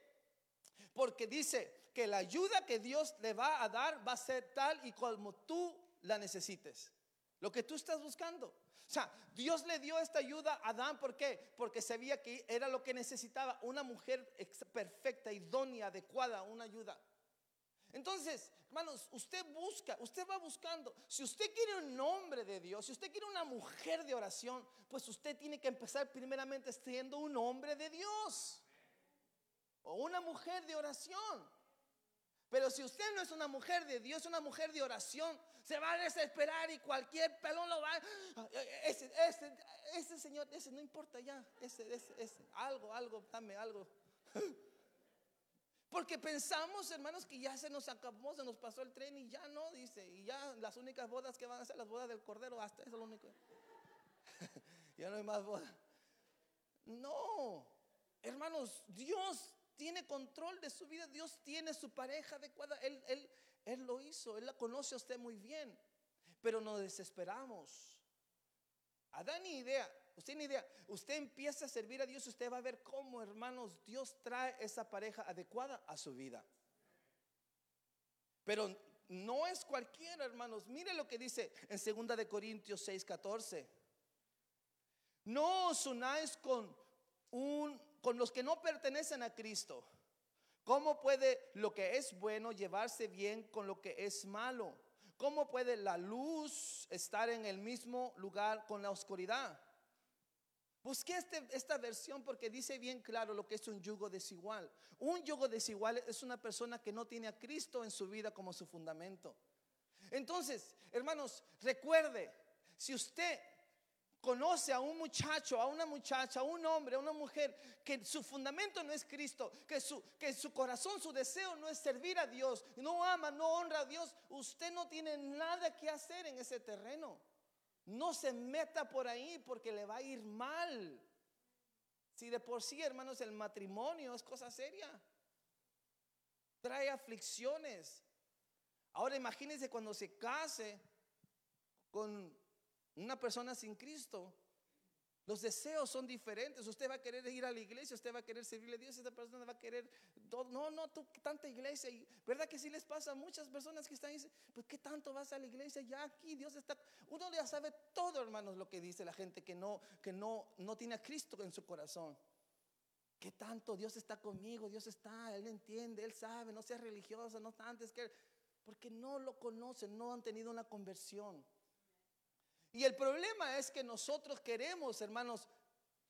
Porque dice, que la ayuda que Dios le va a dar va a ser tal y como tú la necesites. Lo que tú estás buscando. O sea, Dios le dio esta ayuda a Adán, ¿por qué? Porque sabía que era lo que necesitaba, una mujer perfecta, idónea, adecuada, una ayuda. Entonces, hermanos, usted busca, usted va buscando. Si usted quiere un hombre de Dios, si usted quiere una mujer de oración, pues usted tiene que empezar primeramente siendo un hombre de Dios o una mujer de oración. Pero si usted no es una mujer de Dios, una mujer de oración, se va a desesperar y cualquier pelón lo va. Ese, ese, ese señor, ese no importa ya, ese, ese, ese, algo, algo, dame algo. <laughs> Porque pensamos, hermanos, que ya se nos acabó, se nos pasó el tren y ya no, dice. Y ya las únicas bodas que van a ser las bodas del Cordero, hasta eso es lo único. <laughs> ya no hay más bodas. No, hermanos, Dios tiene control de su vida, Dios tiene su pareja adecuada, Él, él, él lo hizo, Él la conoce a usted muy bien, pero nos desesperamos. Da ni idea. Usted ni idea. Usted empieza a servir a Dios, usted va a ver cómo, hermanos, Dios trae esa pareja adecuada a su vida. Pero no es cualquiera, hermanos. Mire lo que dice en 2 de Corintios 6:14. No os unáis con un con los que no pertenecen a Cristo. ¿Cómo puede lo que es bueno llevarse bien con lo que es malo? ¿Cómo puede la luz estar en el mismo lugar con la oscuridad? Busqué este, esta versión porque dice bien claro lo que es un yugo desigual. Un yugo desigual es una persona que no tiene a Cristo en su vida como su fundamento. Entonces, hermanos, recuerde, si usted conoce a un muchacho, a una muchacha, a un hombre, a una mujer, que su fundamento no es Cristo, que su, que su corazón, su deseo no es servir a Dios, no ama, no honra a Dios, usted no tiene nada que hacer en ese terreno. No se meta por ahí porque le va a ir mal. Si de por sí, hermanos, el matrimonio es cosa seria. Trae aflicciones. Ahora imagínense cuando se case con una persona sin Cristo, los deseos son diferentes. Usted va a querer ir a la iglesia, usted va a querer servirle a Dios, esta persona va a querer, no, no, tú, tanta iglesia. Y, ¿Verdad que sí les pasa a muchas personas que están diciendo, pues qué tanto vas a la iglesia? Ya aquí Dios está, uno ya sabe todo, hermanos, lo que dice la gente que no, que no, no tiene a Cristo en su corazón. ¿Qué tanto Dios está conmigo? Dios está, Él entiende, Él sabe, no sea religiosa, no antes que, porque no lo conocen, no han tenido una conversión. Y el problema es que nosotros queremos, hermanos,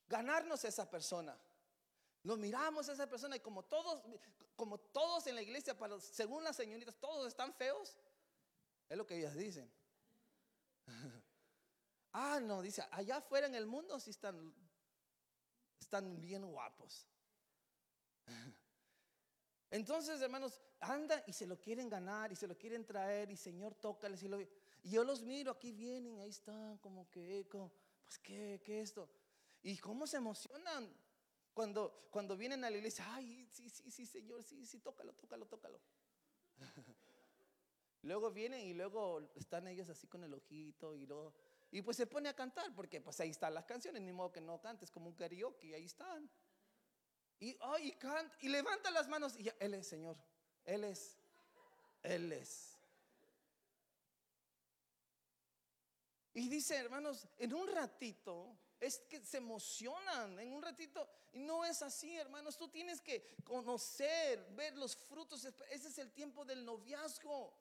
ganarnos a esa persona. Nos miramos a esa persona y como todos, como todos en la iglesia, según las señoritas, todos están feos. Es lo que ellas dicen. <laughs> ah, no, dice, allá afuera en el mundo sí están, están bien guapos. <laughs> Entonces, hermanos, anda y se lo quieren ganar y se lo quieren traer y Señor, tócales y lo... Y yo los miro, aquí vienen, ahí están, como que, pues qué, qué esto. Y cómo se emocionan cuando, cuando vienen a la iglesia. Ay, sí, sí, sí, Señor, sí, sí, tócalo, tócalo, tócalo. <laughs> luego vienen y luego están ellos así con el ojito y luego, y pues se pone a cantar, porque pues ahí están las canciones, ni modo que no cantes, como un karaoke, ahí están. Y, ay, y canta, y levanta las manos y ya, Él es Señor, Él es, Él es. Y dice, hermanos, en un ratito es que se emocionan, en un ratito. Y no es así, hermanos. Tú tienes que conocer, ver los frutos. Ese es el tiempo del noviazgo.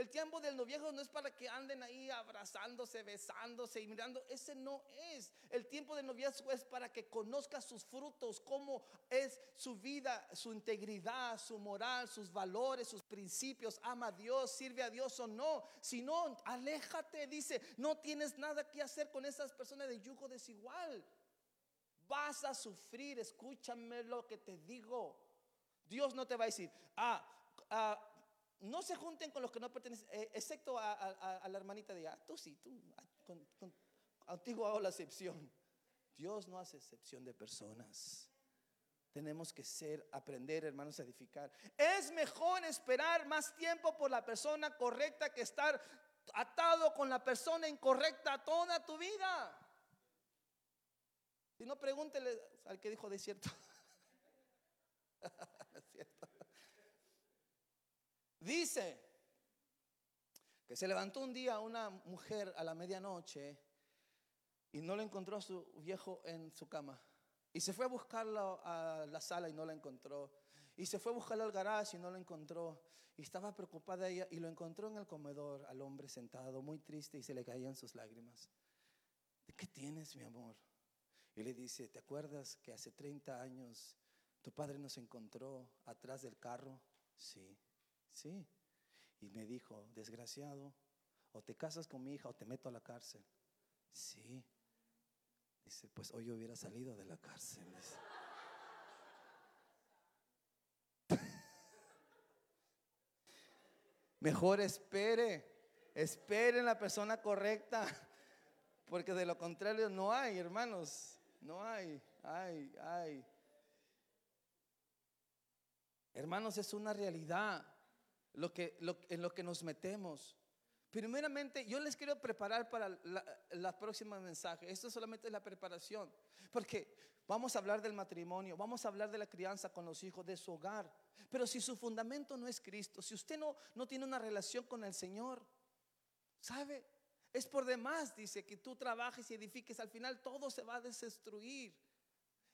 El tiempo del noviazgo no es para que anden ahí abrazándose, besándose y mirando. Ese no es. El tiempo del noviazgo es para que conozca sus frutos, cómo es su vida, su integridad, su moral, sus valores, sus principios. Ama a Dios, sirve a Dios o no. Si no, aléjate, dice. No tienes nada que hacer con esas personas de yugo desigual. Vas a sufrir, escúchame lo que te digo. Dios no te va a decir, ah, ah no se junten con los que no pertenecen, eh, excepto a, la hermanita de, ah, tú sí, tú, con, contigo hago la excepción. Dios no hace excepción de personas. Tenemos que ser, aprender, hermanos, a edificar. Es mejor esperar más tiempo por la persona correcta que estar atado con la persona incorrecta toda tu vida. Si no, pregúntele al que dijo de cierto. <laughs> Dice que se levantó un día una mujer a la medianoche y no le encontró a su viejo en su cama. Y se fue a buscarlo a la sala y no la encontró. Y se fue a buscarlo al garaje y no lo encontró. Y estaba preocupada ella y lo encontró en el comedor al hombre sentado, muy triste y se le caían sus lágrimas. ¿De qué tienes, mi amor? Y le dice, ¿te acuerdas que hace 30 años tu padre nos encontró atrás del carro? Sí. Sí. Y me dijo, desgraciado, o te casas con mi hija o te meto a la cárcel. Sí. Dice, pues hoy yo hubiera salido de la cárcel. <laughs> Mejor espere, espere en la persona correcta, porque de lo contrario no hay, hermanos, no hay, hay, hay. Hermanos, es una realidad lo que, en lo que nos metemos. Primeramente, yo les quiero preparar para la, la próxima mensaje. Esto solamente es la preparación. Porque vamos a hablar del matrimonio, vamos a hablar de la crianza con los hijos, de su hogar. Pero si su fundamento no es Cristo, si usted no, no tiene una relación con el Señor, ¿sabe? Es por demás, dice, que tú trabajes y edifiques. Al final todo se va a destruir.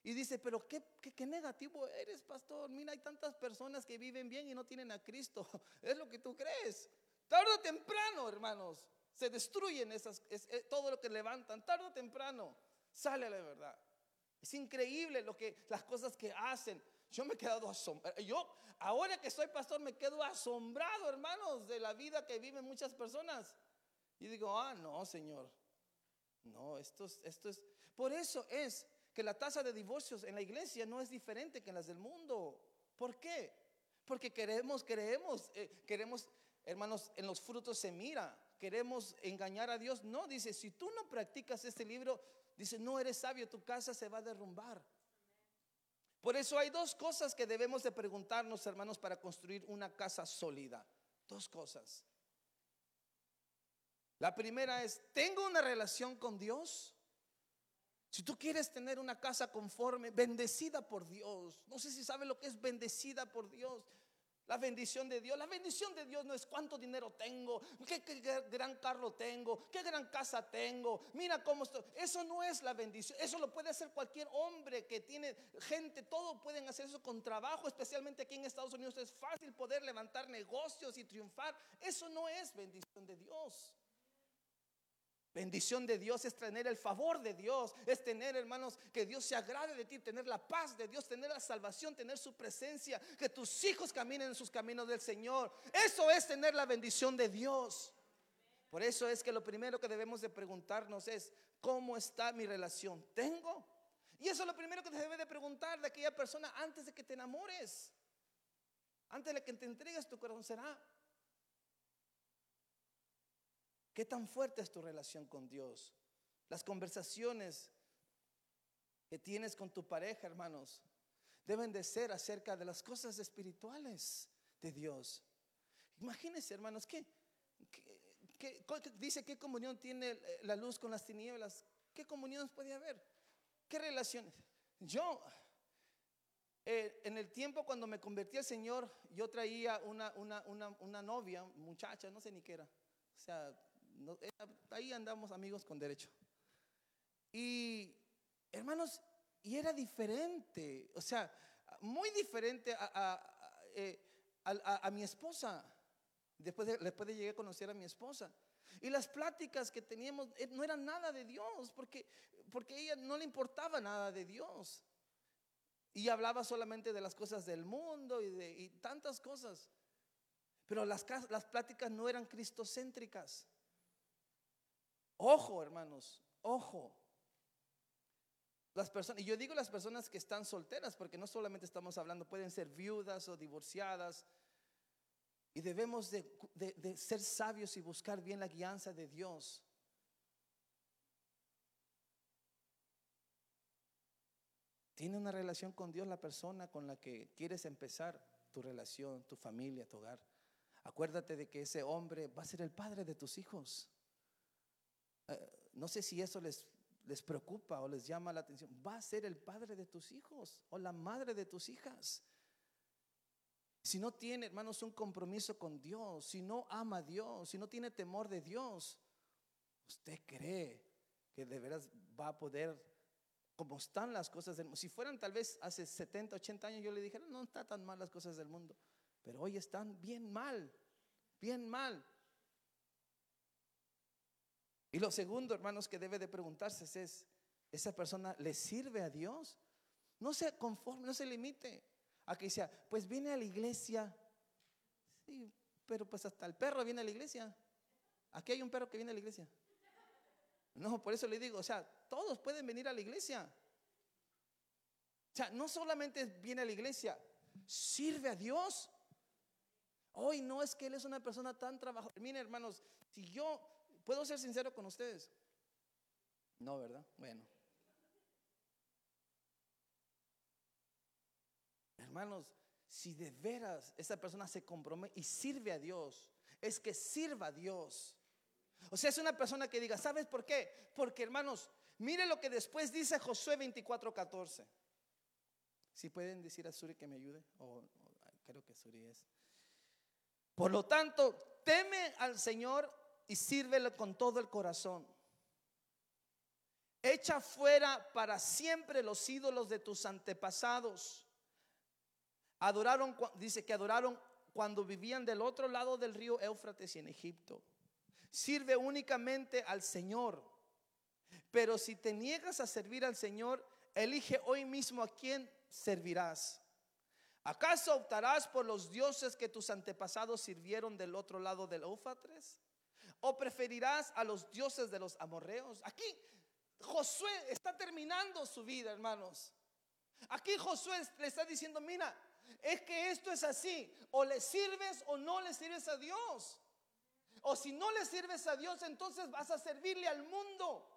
Y dice, pero qué, qué, qué, negativo eres, pastor. Mira, hay tantas personas que viven bien y no tienen a Cristo. <laughs> Es lo que tú crees. Tarde o temprano, hermanos, se destruyen es, es, todo lo que levantan. Tarde o temprano sale la verdad. Es increíble lo que, las cosas que hacen. Yo me he quedado asombrado. Yo, ahora que soy pastor, me quedo asombrado, hermanos, de la vida que viven muchas personas. Y digo, ah, no, Señor. No, esto es, esto es. Por eso es que la tasa de divorcios en la iglesia no es diferente que en las del mundo. ¿Por qué? Porque queremos, queremos, eh, queremos Hermanos, en los frutos se mira. Queremos engañar a Dios. No, dice, si tú no practicas este libro, dice, no eres sabio, tu casa se va a derrumbar. Por eso hay dos cosas que debemos de preguntarnos, hermanos, para construir una casa sólida. Dos cosas. La primera es, ¿tengo una relación con Dios? Si tú quieres tener una casa conforme, bendecida por Dios, no sé si sabe lo que es bendecida por Dios. La bendición de Dios. La bendición de Dios no es cuánto dinero tengo, qué, gran carro tengo, qué gran casa tengo. Mira cómo estoy. Eso no es la bendición. Eso lo puede hacer cualquier hombre que tiene gente. Todo pueden hacer eso con trabajo. Especialmente aquí en Estados Unidos es fácil poder levantar negocios y triunfar. Eso no es bendición de Dios. Bendición de Dios es tener el favor de Dios, es tener, hermanos, que Dios se agrade de ti, tener la paz de Dios, tener la salvación, tener su presencia, que tus hijos caminen en sus caminos del Señor. Eso es tener la bendición de Dios. Por eso es que lo primero que debemos de preguntarnos es, ¿cómo está mi relación? ¿Tengo? Y eso es lo primero que te debe de preguntar de aquella persona antes de que te enamores, antes de que te entregues tu corazón. ¿Será? ¿Qué tan fuerte es tu relación con Dios? Las conversaciones que tienes con tu pareja, hermanos, deben de ser acerca de las cosas espirituales de Dios. Imagínense, hermanos, ¿qué, qué, dice qué comunión tiene la luz con las tinieblas? ¿Qué comunión puede haber? ¿Qué relaciones? Yo, eh, en el tiempo cuando me convertí al Señor, yo traía una, una, una, una novia, muchacha, no sé ni qué era. O sea, no, ahí andamos amigos con derecho. Y hermanos, y era diferente, o sea, muy diferente a, a, eh, a, a mi esposa. Después de, después de llegué a conocer a mi esposa. Y las pláticas que teníamos eh, no eran nada de Dios, porque, porque a ella no le importaba nada de Dios. Y hablaba solamente de las cosas del mundo y de y tantas cosas. Pero las, las pláticas no eran cristocéntricas. Ojo, hermanos, ojo. Las personas, y yo digo las personas que están solteras, porque no solamente estamos hablando, pueden ser viudas o divorciadas. Y debemos de, ser sabios y buscar bien la guianza de Dios. ¿Tiene una relación con Dios la persona con la que quieres empezar tu relación, tu familia, tu hogar? Acuérdate de que ese hombre va a ser el padre de tus hijos. Eh, no sé si eso les, les preocupa o les llama la atención. Va a ser el padre de tus hijos o la madre de tus hijas. Si no tiene, hermanos, un compromiso con Dios, si no ama a Dios, si no tiene temor de Dios, usted cree que de veras va a poder, como están las cosas del mundo. Si fueran tal vez hace 70, 80 años, yo le dijera, no están tan mal las cosas del mundo, pero hoy están bien mal, bien mal. Y lo segundo, hermanos, que debe de preguntarse es, ¿esa persona le sirve a Dios? No se conforme, no se limite a que sea, pues viene a la iglesia. Sí, pero pues hasta el perro viene a la iglesia. Aquí hay un perro que viene a la iglesia. No, por eso le digo, o sea, todos pueden venir a la iglesia. O sea, no solamente viene a la iglesia, sirve a Dios. Hoy no es que Él es una persona tan trabajadora. Miren, hermanos, si yo ¿Puedo ser sincero con ustedes? No, ¿verdad? Bueno. Hermanos, si de veras esa persona se compromete y sirve a Dios, es que sirva a Dios. O sea, es una persona que diga, ¿sabes por qué? Porque hermanos, mire lo que después dice Josué 24:14. Si pueden decir a Suri que me ayude, o creo que Suri es. Por lo tanto, teme al Señor y sírvele con todo el corazón. Echa fuera para siempre los ídolos de tus antepasados. Adoraron, dice que adoraron cuando vivían del otro lado del río Éufrates y en Egipto. Sirve únicamente al Señor. Pero si te niegas a servir al Señor, elige hoy mismo a quién servirás. ¿Acaso optarás por los dioses que tus antepasados sirvieron del otro lado del Éufrates? ¿O preferirás a los dioses de los amorreos? Aquí Josué está terminando su vida, hermanos. Aquí Josué le está diciendo, mira, es que esto es así, o le sirves o no le sirves a Dios. O si no le sirves a Dios, entonces vas a servirle al mundo,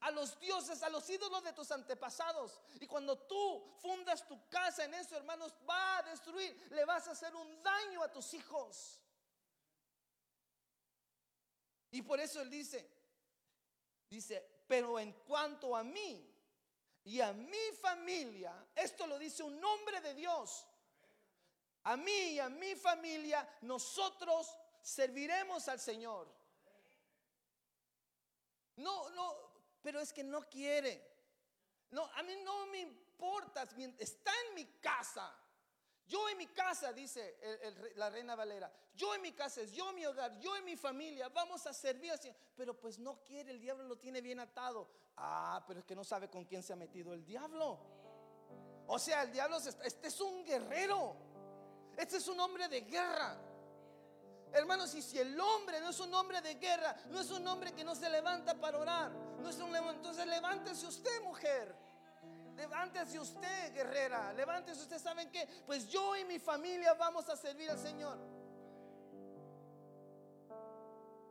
a los dioses, a los ídolos de tus antepasados. Y cuando tú fundas tu casa en eso, hermanos, va a destruir, le vas a hacer un daño a tus hijos. Y por eso él dice, dice, pero en cuanto a mí y a mi familia, esto lo dice un nombre de Dios, a mí y a mi familia, nosotros serviremos al Señor. No, no, pero es que no quiere. No, a mí no me importa, está en mi casa. Yo en mi casa, dice la reina Valera, yo en mi casa es yo mi hogar, yo en mi familia, vamos a servir al Señor. Pero pues no quiere, el diablo lo tiene bien atado. Ah, pero es que no sabe con quién se ha metido el diablo. O sea, el diablo, este es un guerrero. Este es un hombre de guerra. Hermanos, y si el hombre no es un hombre de guerra, no es un hombre que no se levanta para orar, no es un entonces levántese usted, mujer. Levántese usted, guerrera. Levántese usted, ¿saben qué? Pues yo y mi familia vamos a servir al Señor.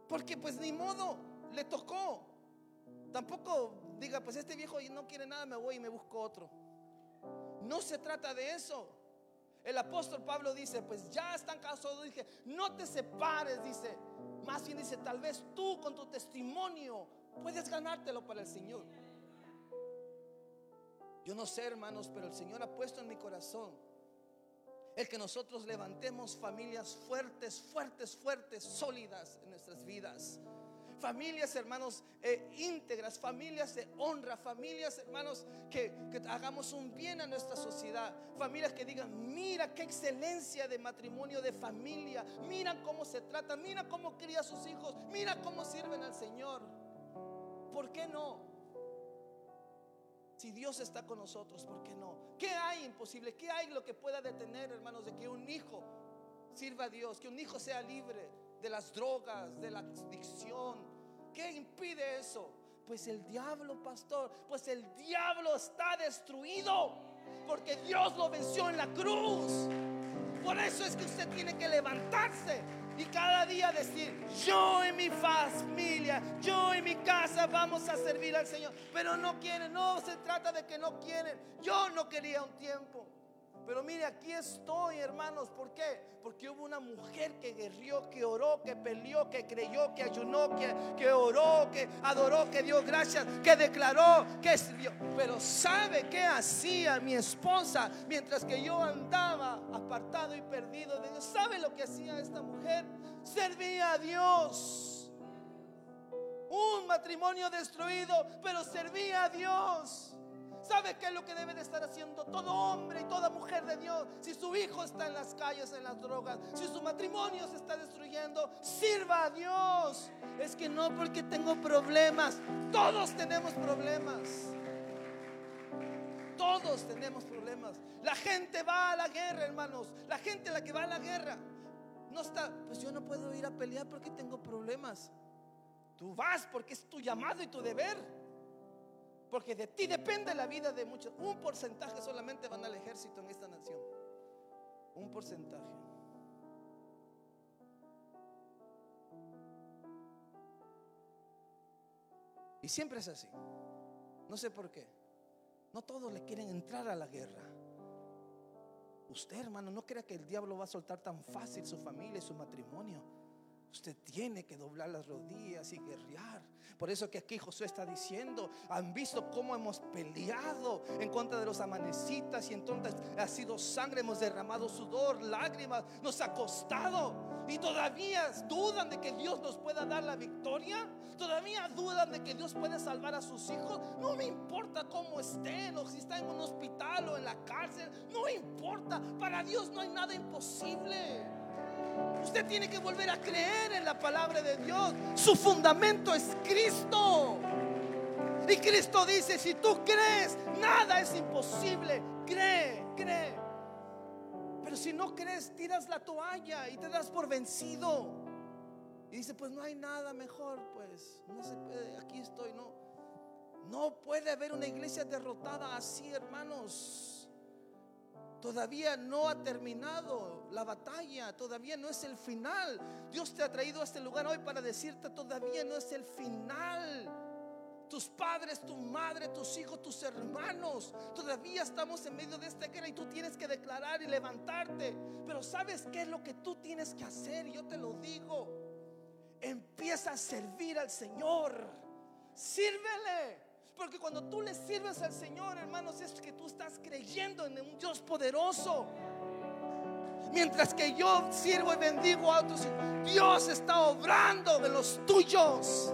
Porque pues ni modo, le tocó. Tampoco diga, pues este viejo no quiere nada, me voy y me busco otro. No se trata de eso. El apóstol Pablo dice, pues ya están casados, dije, no te separes, dice. Más bien dice, tal vez tú con tu testimonio puedes ganártelo para el Señor. Yo no sé, hermanos, pero el Señor ha puesto en mi corazón el que nosotros levantemos familias fuertes, fuertes, fuertes, sólidas en nuestras vidas familias, hermanos, eh, íntegras, familias de honra, familias, hermanos, que, hagamos un bien a nuestra sociedad, familias que digan, mira qué excelencia de matrimonio, de familia, mira cómo se trata, mira cómo cría a sus hijos, mira cómo sirven al Señor. ¿Por qué no? Si Dios está con nosotros, ¿por qué no? ¿Qué hay imposible? ¿Qué hay lo que pueda detener, hermanos, de que un hijo sirva a Dios, que un hijo sea libre de las drogas, de la adicción, ¿Qué impide eso? Pues el diablo, pastor, pues el diablo está destruido. Porque Dios lo venció en la cruz. Por eso es que usted tiene que levantarse y cada día decir, yo en mi familia, yo en mi casa vamos a servir al Señor. Pero no quieren, no se trata de que no quieren. Yo no quería un tiempo. Pero mire, aquí estoy, hermanos. ¿Por qué? Porque hubo una mujer que guerrió, que oró, que peleó, que creyó, que ayunó, que, oró, que adoró, que dio gracias, que declaró, que sirvió. Pero ¿sabe qué hacía mi esposa mientras que yo andaba apartado y perdido de Dios? ¿Sabe lo que hacía esta mujer? Servía a Dios. Un matrimonio destruido, pero servía a Dios. ¿Sabe qué es lo que debe de estar haciendo todo hombre y toda mujer de Dios? Si su hijo está en las calles, en las drogas, si su matrimonio se está destruyendo, sirva a Dios. Es que no porque tengo problemas, todos tenemos problemas. Todos tenemos problemas. La gente va a la guerra, hermanos. La gente la que va a la guerra no está, pues yo no puedo ir a pelear porque tengo problemas. Tú vas porque es tu llamado y tu deber. Porque de ti depende la vida de muchos. Un porcentaje solamente van al ejército en esta nación. Un porcentaje. Y siempre es así. No sé por qué. No todos le quieren entrar a la guerra. Usted, hermano, no crea que el diablo va a soltar tan fácil su familia y su matrimonio. Usted tiene que doblar las rodillas y guerrear. Por eso que aquí Josué está diciendo, han visto cómo hemos peleado en contra de los amanecitas y entonces ha sido sangre, hemos derramado sudor, lágrimas, nos ha costado. Y todavía dudan de que Dios nos pueda dar la victoria. Todavía dudan de que Dios puede salvar a sus hijos. No me importa cómo estén o si está en un hospital o en la cárcel. No importa. Para Dios no hay nada imposible. Usted tiene que volver a creer en la palabra de Dios. Su fundamento es Cristo. Y Cristo dice, si tú crees, nada es imposible. Cree, cree. Pero si no crees, tiras la toalla y te das por vencido. Y dice, pues no hay nada mejor, pues no se puede, aquí estoy, no. No puede haber una iglesia derrotada así, hermanos. Todavía no ha terminado la batalla, todavía no es el final. Dios te ha traído a este lugar hoy para decirte, todavía no es el final. Tus padres, tu madre, tus hijos, tus hermanos, todavía estamos en medio de esta guerra y tú tienes que declarar y levantarte. Pero ¿sabes qué es lo que tú tienes que hacer? Yo te lo digo. Empieza a servir al Señor. Sírvele. Porque cuando tú le sirves al Señor, hermanos, es que tú estás creyendo en un Dios poderoso. Mientras que yo sirvo y bendigo a otros, Dios está obrando en los tuyos.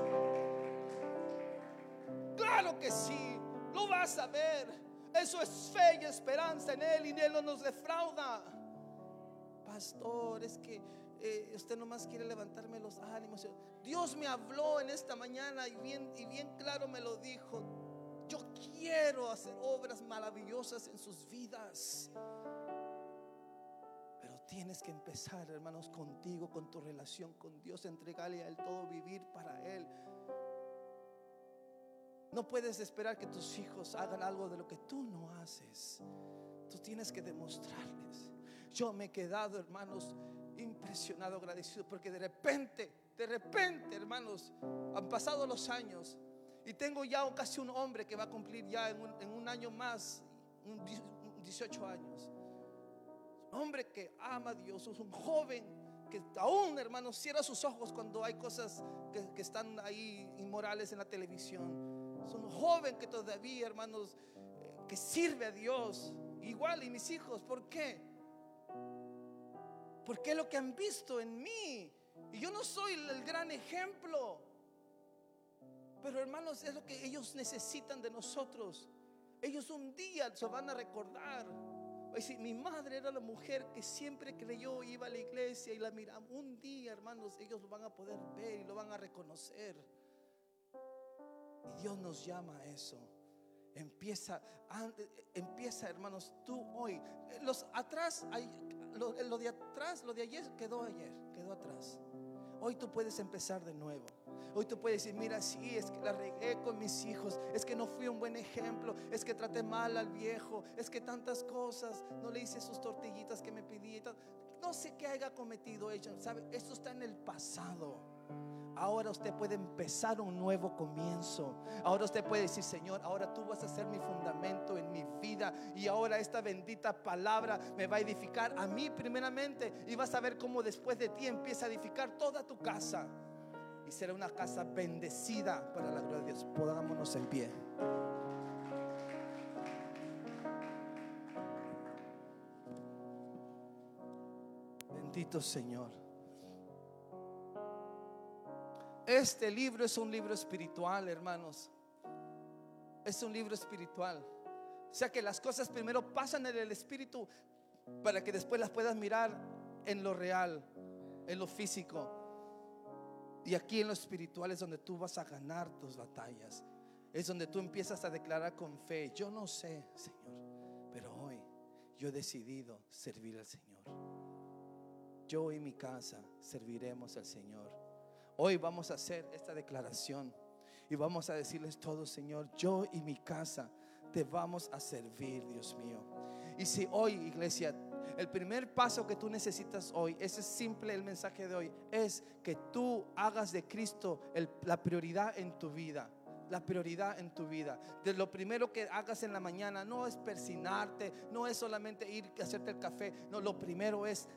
Claro que sí, lo vas a ver. Eso es fe y esperanza en Él y Él no nos defrauda. Pastor, es que eh, usted nomás quiere levantarme los ánimos. Dios me habló en esta mañana y bien, y bien claro me lo dijo. Yo quiero hacer obras maravillosas en sus vidas. Pero tienes que empezar, hermanos, contigo, con tu relación con Dios, entregarle a Él todo, vivir para Él. No puedes esperar que tus hijos hagan algo de lo que tú no haces. Tú tienes que demostrarles. Yo me he quedado, hermanos, impresionado, agradecido, porque de repente, de repente, hermanos, han pasado los años y tengo ya casi un hombre que va a cumplir ya en un, año más, un, 18 años. Un hombre que ama a Dios, es un joven que aún, hermanos, cierra sus ojos cuando hay cosas que, están ahí inmorales en la televisión. Es un joven que todavía, hermanos, que sirve a Dios. Igual y mis hijos, ¿por qué? Porque lo que han visto en mí. Y yo no soy el gran ejemplo. Pero hermanos, es lo que ellos necesitan de nosotros. Ellos un día se van a recordar. Decir, mi madre era la mujer que siempre creyó, iba a la iglesia y la miraba. Un día, hermanos, ellos lo van a poder ver y lo van a reconocer. Y Dios nos llama a eso. Empieza, empieza, hermanos, tú hoy. Los atrás hay, lo, de atrás, lo de ayer quedó ayer, quedó atrás. Hoy tú puedes empezar de nuevo. Hoy tú puedes decir, mira, sí, es que la regué con mis hijos, es que no fui un buen ejemplo, es que traté mal al viejo, es que tantas cosas, no le hice sus tortillitas que me pedí. No sé qué haya cometido ella, ¿sabe? Esto está en el pasado. Ahora usted puede empezar un nuevo comienzo. Ahora usted puede decir, Señor, ahora tú vas a ser mi fundamento en mi vida. Y ahora esta bendita palabra me va a edificar a mí primeramente. Y vas a ver cómo después de ti empieza a edificar toda tu casa. Y será una casa bendecida para la gloria de Dios. Podámonos en pie. Bendito Señor. Este libro es un libro espiritual, hermanos. Es un libro espiritual. O sea que las cosas primero pasan en el espíritu para que después las puedas mirar en lo real, en lo físico. Y aquí en lo espiritual es donde tú vas a ganar tus batallas. Es donde tú empiezas a declarar con fe, yo no sé, Señor, pero hoy yo he decidido servir al Señor. Yo y mi casa serviremos al Señor. Hoy vamos a hacer esta declaración y vamos a decirles todo, Señor, yo y mi casa te vamos a servir, Dios mío. Y si hoy, iglesia, el primer paso que tú necesitas hoy, ese es simple el mensaje de hoy, es que tú hagas de Cristo la prioridad en tu vida la prioridad en tu vida. De lo primero que hagas en la mañana no es persinarte, no es solamente ir a hacerte el café, no, lo primero es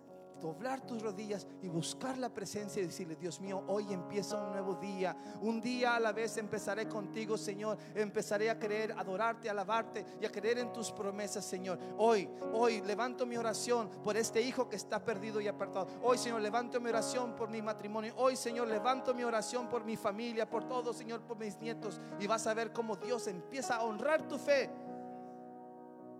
doblar tus rodillas y buscar la presencia y decirle, Dios mío, hoy empieza un nuevo día. Un día a la vez empezaré contigo, Señor. Empezaré a creer, adorarte, alabarte y a creer en tus promesas, Señor. Hoy, hoy levanto mi oración por este hijo que está perdido y apartado. Hoy, Señor, levanto mi oración por mi matrimonio. Hoy, Señor, levanto mi oración por mi familia, por todo, Señor, por mis nietos. Y vas a ver cómo Dios empieza a honrar tu fe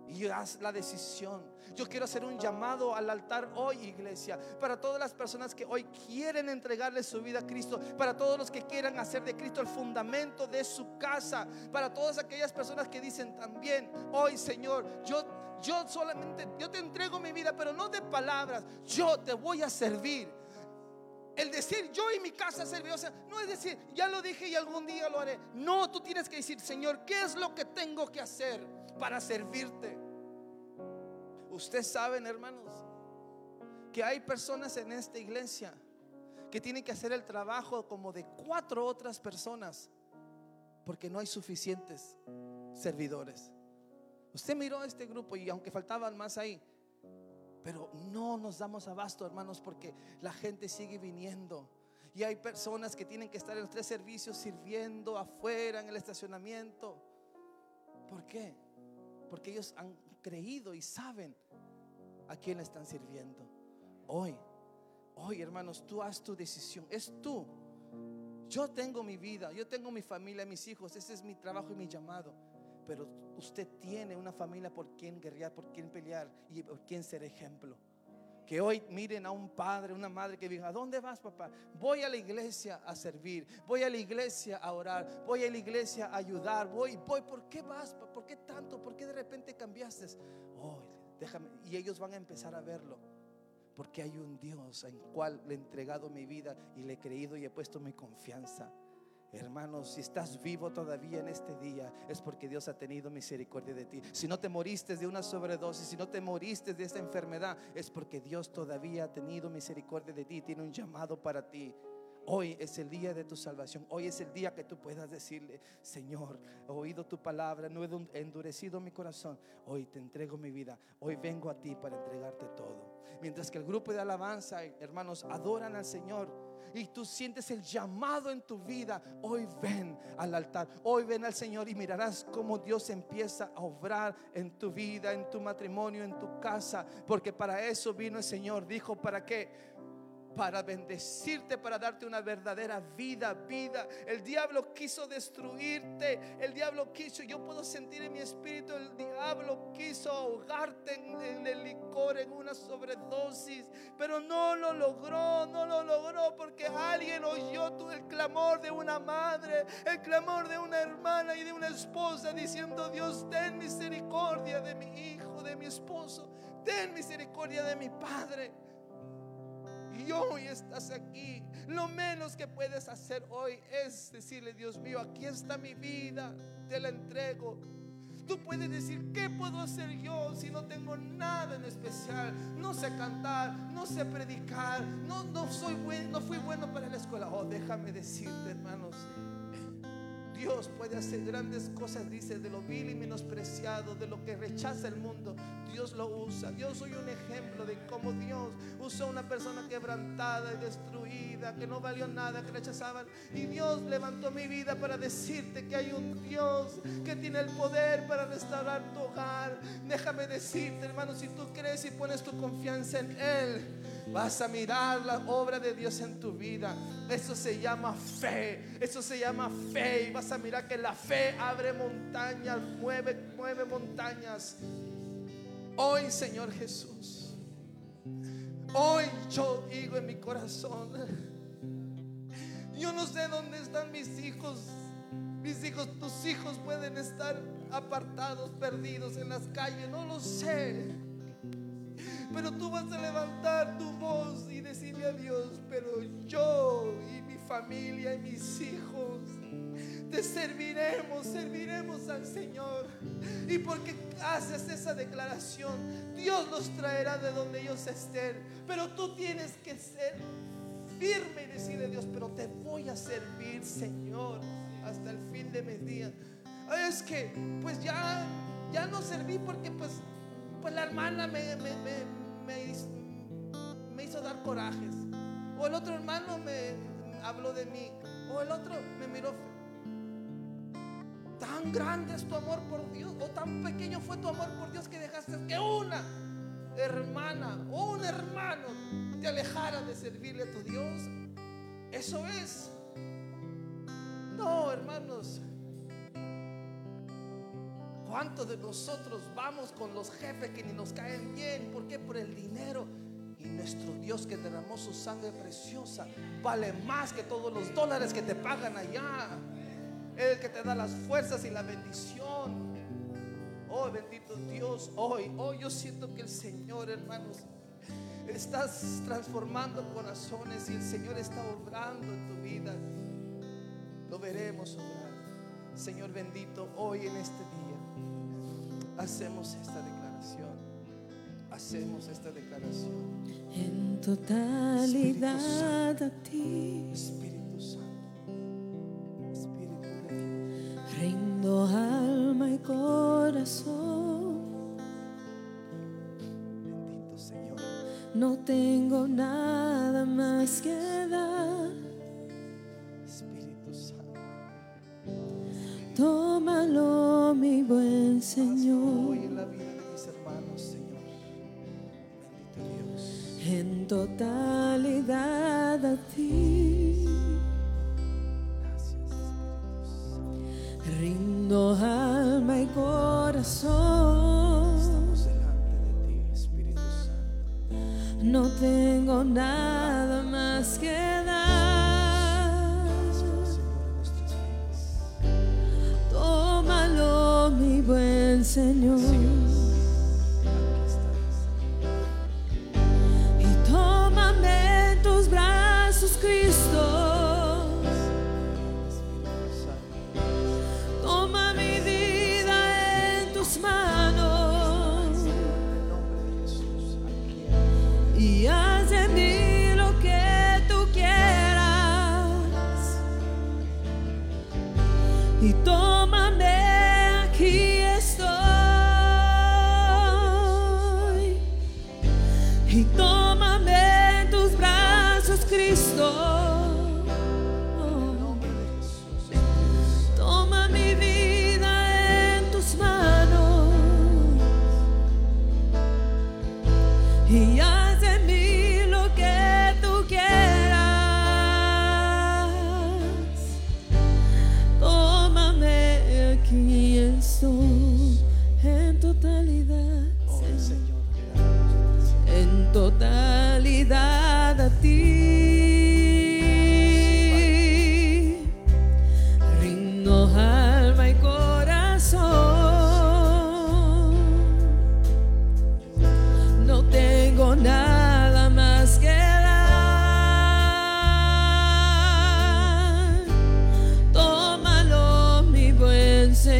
y haz la decisión. Yo quiero hacer un llamado al altar hoy, iglesia, para todas las personas que hoy quieren entregarle su vida a Cristo, para todos los que quieran hacer de Cristo el fundamento de su casa, para todas aquellas personas que dicen también, hoy Señor, yo yo solamente yo te entrego mi vida, pero no de palabras, yo te voy a servir. El decir yo y mi casa sea, no es decir, ya lo dije y algún día lo haré. No, tú tienes que decir, Señor, ¿qué es lo que tengo que hacer para servirte? Ustedes saben, hermanos, que hay personas en esta iglesia que tienen que hacer el trabajo como de cuatro otras personas porque no hay suficientes servidores. Usted miró este grupo y aunque faltaban más ahí, pero no nos damos abasto, hermanos, porque la gente sigue viniendo. Y hay personas que tienen que estar en los tres servicios sirviendo afuera, en el estacionamiento. ¿Por qué? Porque ellos han creído y saben a quién le están sirviendo. Hoy, hoy, hermanos, tú haz tu decisión. Es tú. Yo tengo mi vida, yo tengo mi familia, mis hijos. Ese es mi trabajo y mi llamado. Pero usted tiene una familia por quien guerrear, por quien pelear y por quien ser ejemplo. Que hoy miren a un padre, una madre que diga, ¿a dónde vas papá? Voy a la iglesia a servir, voy a la iglesia a orar, voy a la iglesia a ayudar, voy, voy, ¿por qué vas? ¿Por qué tanto? ¿Por qué de repente cambiaste? Oh, déjame, y ellos van a empezar a verlo. Porque hay un Dios en cual le he entregado mi vida y le he creído y he puesto mi confianza. Hermanos, si estás vivo todavía en este día, es porque Dios ha tenido misericordia de ti. Si no te moriste de una sobredosis, si no te moriste de esta enfermedad, es porque Dios todavía ha tenido misericordia de ti, tiene un llamado para ti. Hoy es el día de tu salvación. Hoy es el día que tú puedas decirle, Señor, he oído tu palabra, no he endurecido mi corazón. Hoy te entrego mi vida. Hoy vengo a ti para entregarte todo. Mientras que el grupo de alabanza, hermanos, adoran al Señor y tú sientes el llamado en tu vida, hoy ven al altar, hoy ven al Señor y mirarás cómo Dios empieza a obrar en tu vida, en tu matrimonio, en tu casa, porque para eso vino el Señor. Dijo, ¿para qué? Para bendecirte, para darte una verdadera vida, vida. El diablo quiso destruirte, el diablo quiso, yo puedo sentir en mi espíritu, el diablo quiso ahogarte en, el licor, en una sobredosis, pero no lo logró, no lo logró porque alguien oyó tú el clamor de una madre, el clamor de una hermana y de una esposa diciendo, Dios, ten misericordia de mi hijo, de mi esposo, ten misericordia de mi padre y hoy estás aquí. Lo menos que puedes hacer hoy es decirle, Dios mío, aquí está mi vida, te la entrego. Tú puedes decir, ¿qué puedo hacer yo si no tengo nada en especial? No sé cantar, no sé predicar, no, no, soy bueno, no fui bueno para la escuela. Oh, déjame decirte, hermanos, Dios puede hacer grandes cosas, dice, de lo vil y menospreciado, de lo que rechaza el mundo. Dios lo usa. Yo soy un ejemplo de cómo Dios usó a una persona quebrantada y destruida, que no valió nada, que rechazaban. Y Dios levantó mi vida para decirte que hay un Dios que tiene el poder para restaurar tu hogar. Déjame decirte, hermano, si tú crees y pones tu confianza en Él Vas a mirar la obra de Dios en tu vida. Eso se llama fe. Eso se llama fe. Y vas a mirar que la fe abre montañas, mueve, mueve montañas. Hoy, Señor Jesús. Hoy yo digo en mi corazón. Yo no sé dónde están mis hijos. Mis hijos, tus hijos pueden estar apartados, perdidos en las calles. No lo sé. Pero tú vas a levantar tu voz y decirle a Dios, pero yo y mi familia y mis hijos te serviremos, serviremos al Señor. Y porque haces esa declaración, Dios los traerá de donde ellos estén. Pero tú tienes que ser firme y decirle a Dios, pero te voy a servir, Señor, hasta el fin de mis días. Es que, pues ya, ya no serví porque pues, pues la hermana me, me, me me, hizo dar corajes. O el otro hermano me habló de mí. O el otro me miró. Tan grande es tu amor por Dios. O tan pequeño fue tu amor por Dios que dejaste que una hermana o un hermano te alejara de servirle a tu Dios. Eso es. No, hermanos. ¿Cuántos de nosotros vamos con los jefes que ni nos caen bien? ¿Por qué? Por el dinero. Y nuestro Dios que derramó su sangre preciosa vale más que todos los dólares que te pagan allá. El que te da las fuerzas y la bendición. Oh, bendito Dios, hoy, hoy yo siento que el Señor, hermanos, estás transformando corazones y el Señor está obrando en tu vida. Lo veremos obrar. Señor bendito, hoy en este día hacemos esta declaración. Hacemos esta declaración. En totalidad a ti Espíritu Santo. Espíritu de Dios. rindo alma y corazón. Bendito Señor. No tengo nada más que dar. Espíritu Santo. Tómalo, mi buen Hoy Señor. en la vida de mis hermanos, Señor. Bendito Dios. En totalidad a ti Gracias, Espíritu Santo. rindo alma y corazón. Estamos delante de ti, Espíritu Santo. No tengo nada más que dar. Señor.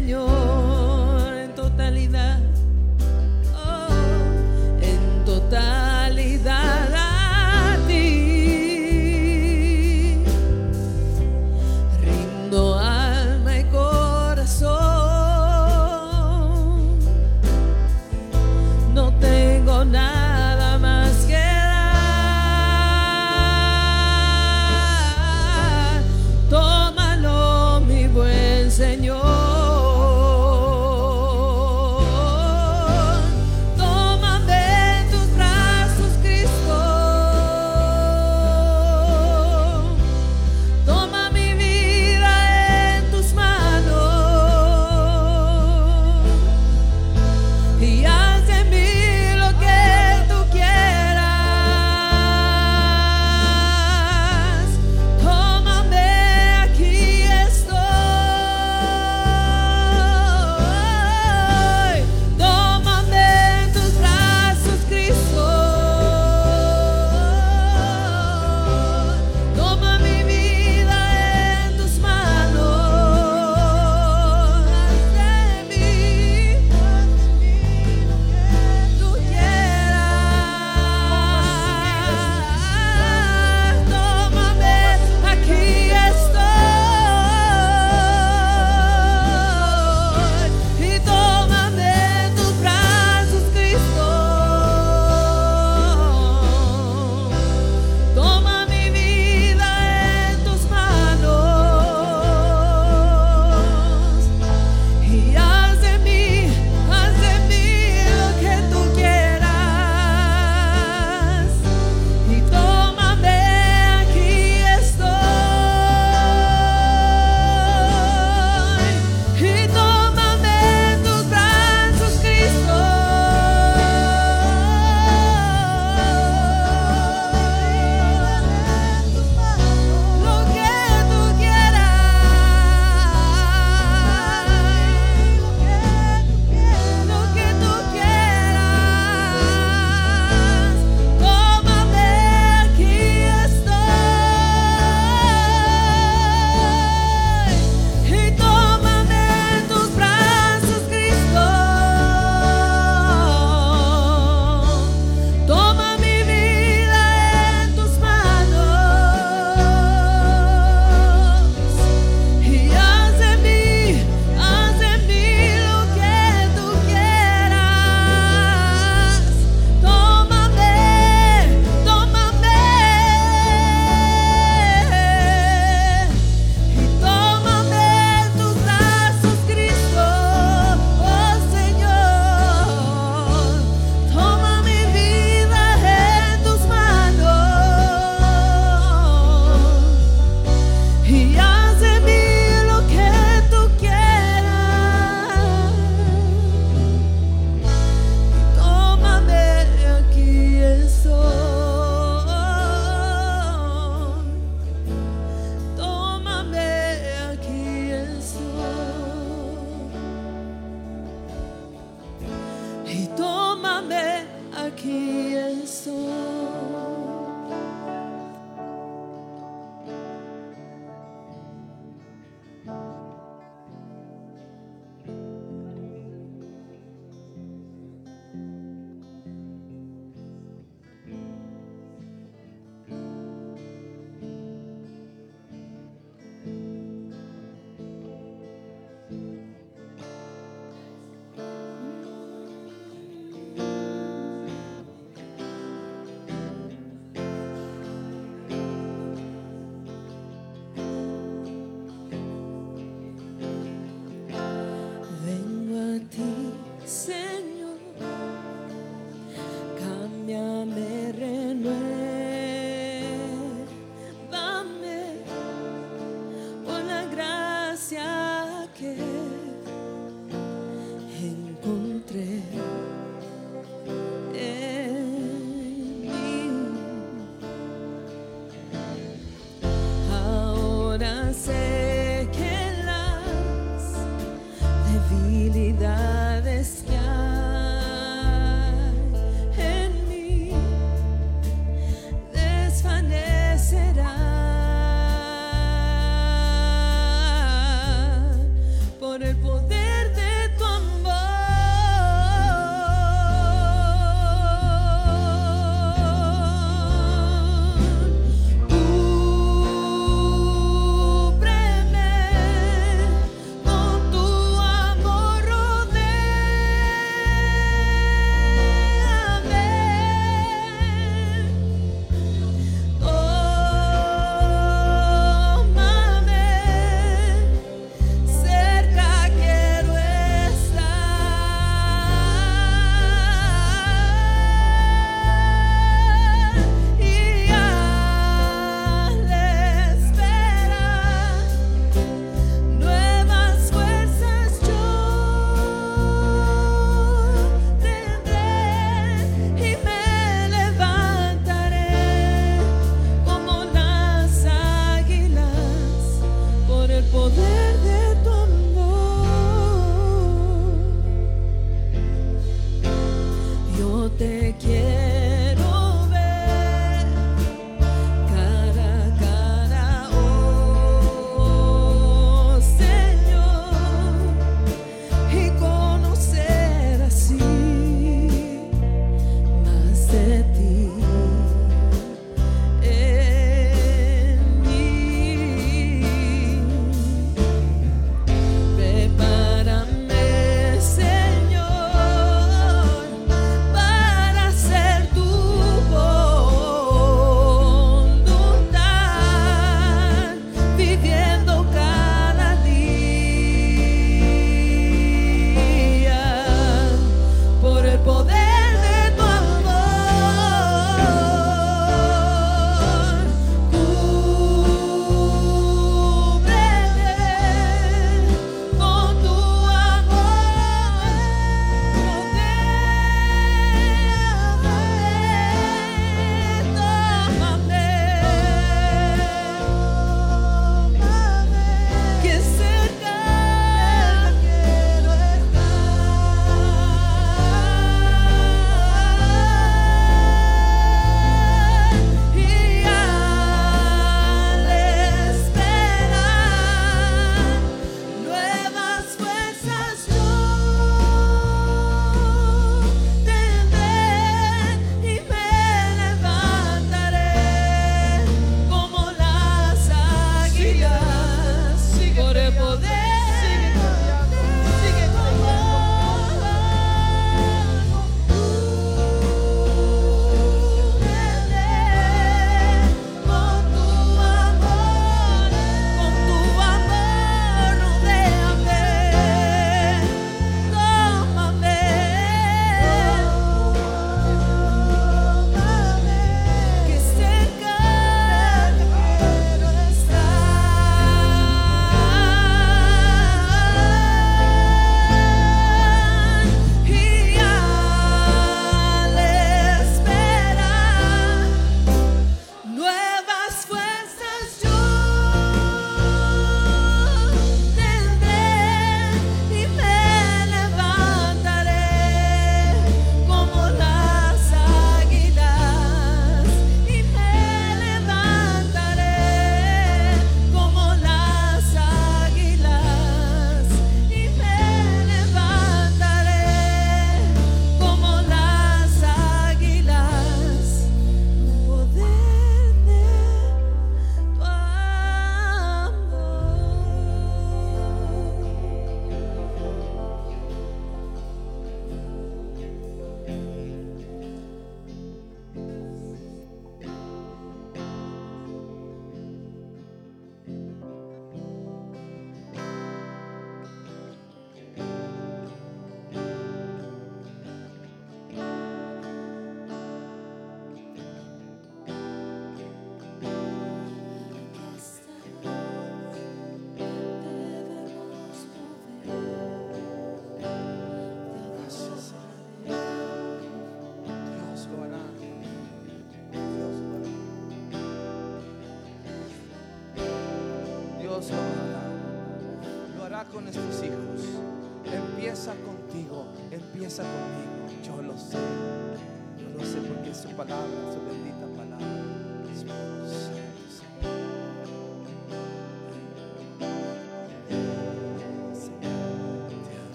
Señor,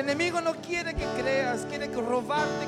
enemigo no quiere que creas, quiere robarte,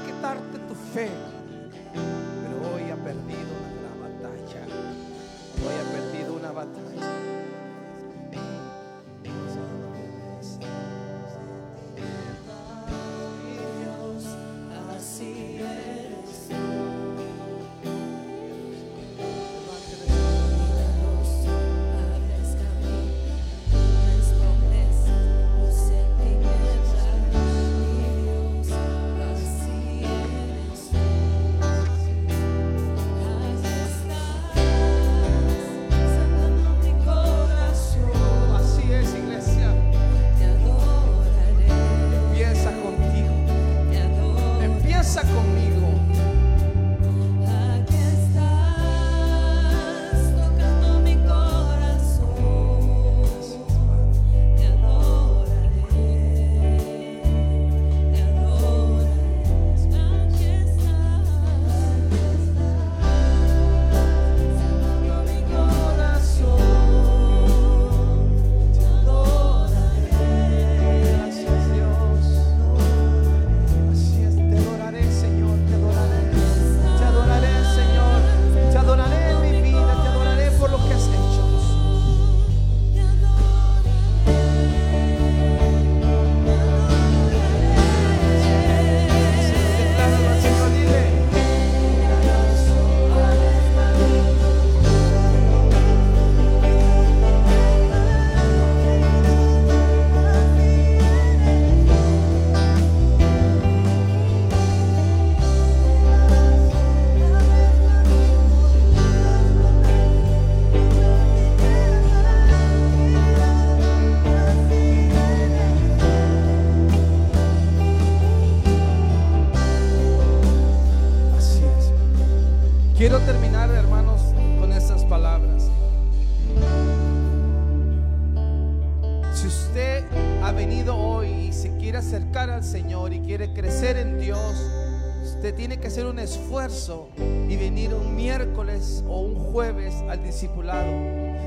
esfuerzo y venir un miércoles o un jueves al discipulado.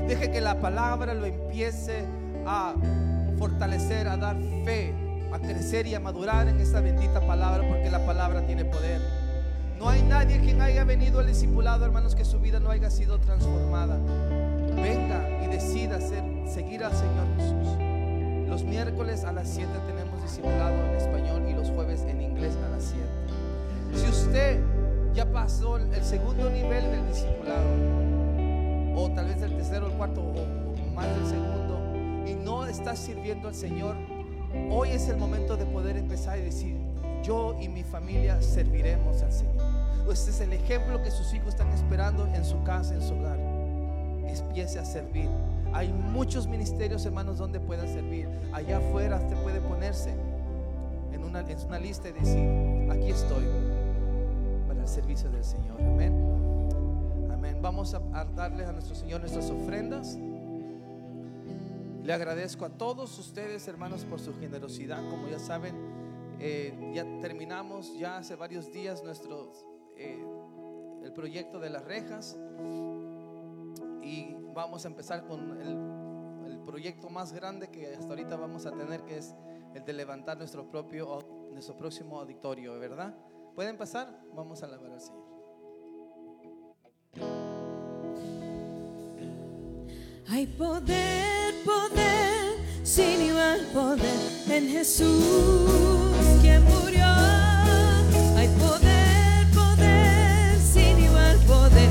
Deje que la palabra lo empiece a fortalecer, a dar fe, a crecer y a madurar en esta bendita palabra, porque la palabra tiene poder. No hay nadie quien haya venido al discipulado, hermanos, que su vida no haya sido transformada. Venga y decida ser- seguir al Señor Jesús. Los miércoles a las 7 tenemos discipulado en español y los jueves en inglés a las 7. Si usted ya pasó el segundo nivel del discipulado, o tal vez el tercero, el cuarto, o, más del segundo, y no está sirviendo al Señor, hoy es el momento de poder empezar y decir, yo y mi familia serviremos al Señor. Este es el ejemplo que sus hijos están esperando en su casa, en su hogar. Empiece a servir. Hay muchos ministerios, hermanos, donde pueda servir. Allá afuera usted puede ponerse en una, lista y decir, aquí estoy servicio del Señor. Amén. Amén. Vamos a, a darle a nuestro Señor nuestras ofrendas. Le agradezco a todos ustedes, hermanos, por su generosidad. Como ya saben, eh, ya terminamos ya hace varios días nuestro eh, el proyecto de las rejas y vamos a empezar con el, el proyecto más grande que hasta ahorita vamos a tener, que es el de levantar nuestro propio nuestro próximo auditorio, ¿verdad? ¿Pueden pasar? Vamos a alabar al. Hay poder, poder, sin igual poder en Jesús que murió. Hay poder, poder, sin igual poder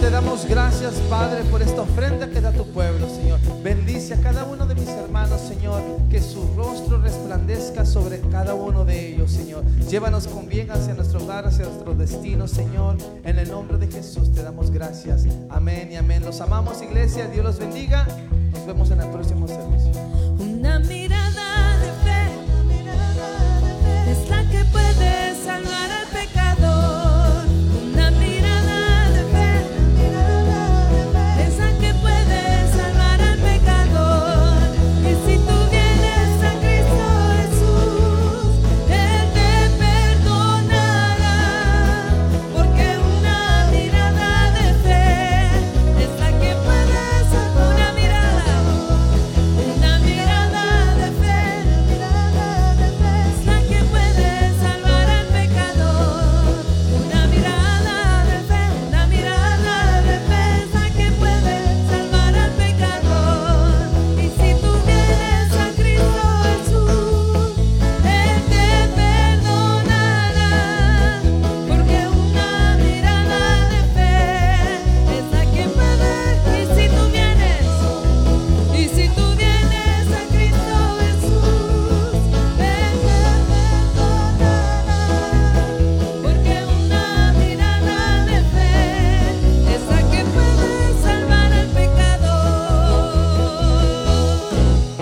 te damos gracias, Padre, por esta ofrenda que da tu pueblo, Señor. Bendice a cada uno de mis hermanos, Señor, que su rostro resplandezca sobre cada uno de ellos, Señor. Llévanos con bien hacia nuestro hogar, hacia nuestro destino, Señor. En el nombre de Jesús te damos gracias. Amén y amén. Los amamos, iglesia. Dios los bendiga. Nos vemos en el próximo servicio. Una mirada de fe, una mirada de fe es la que puede.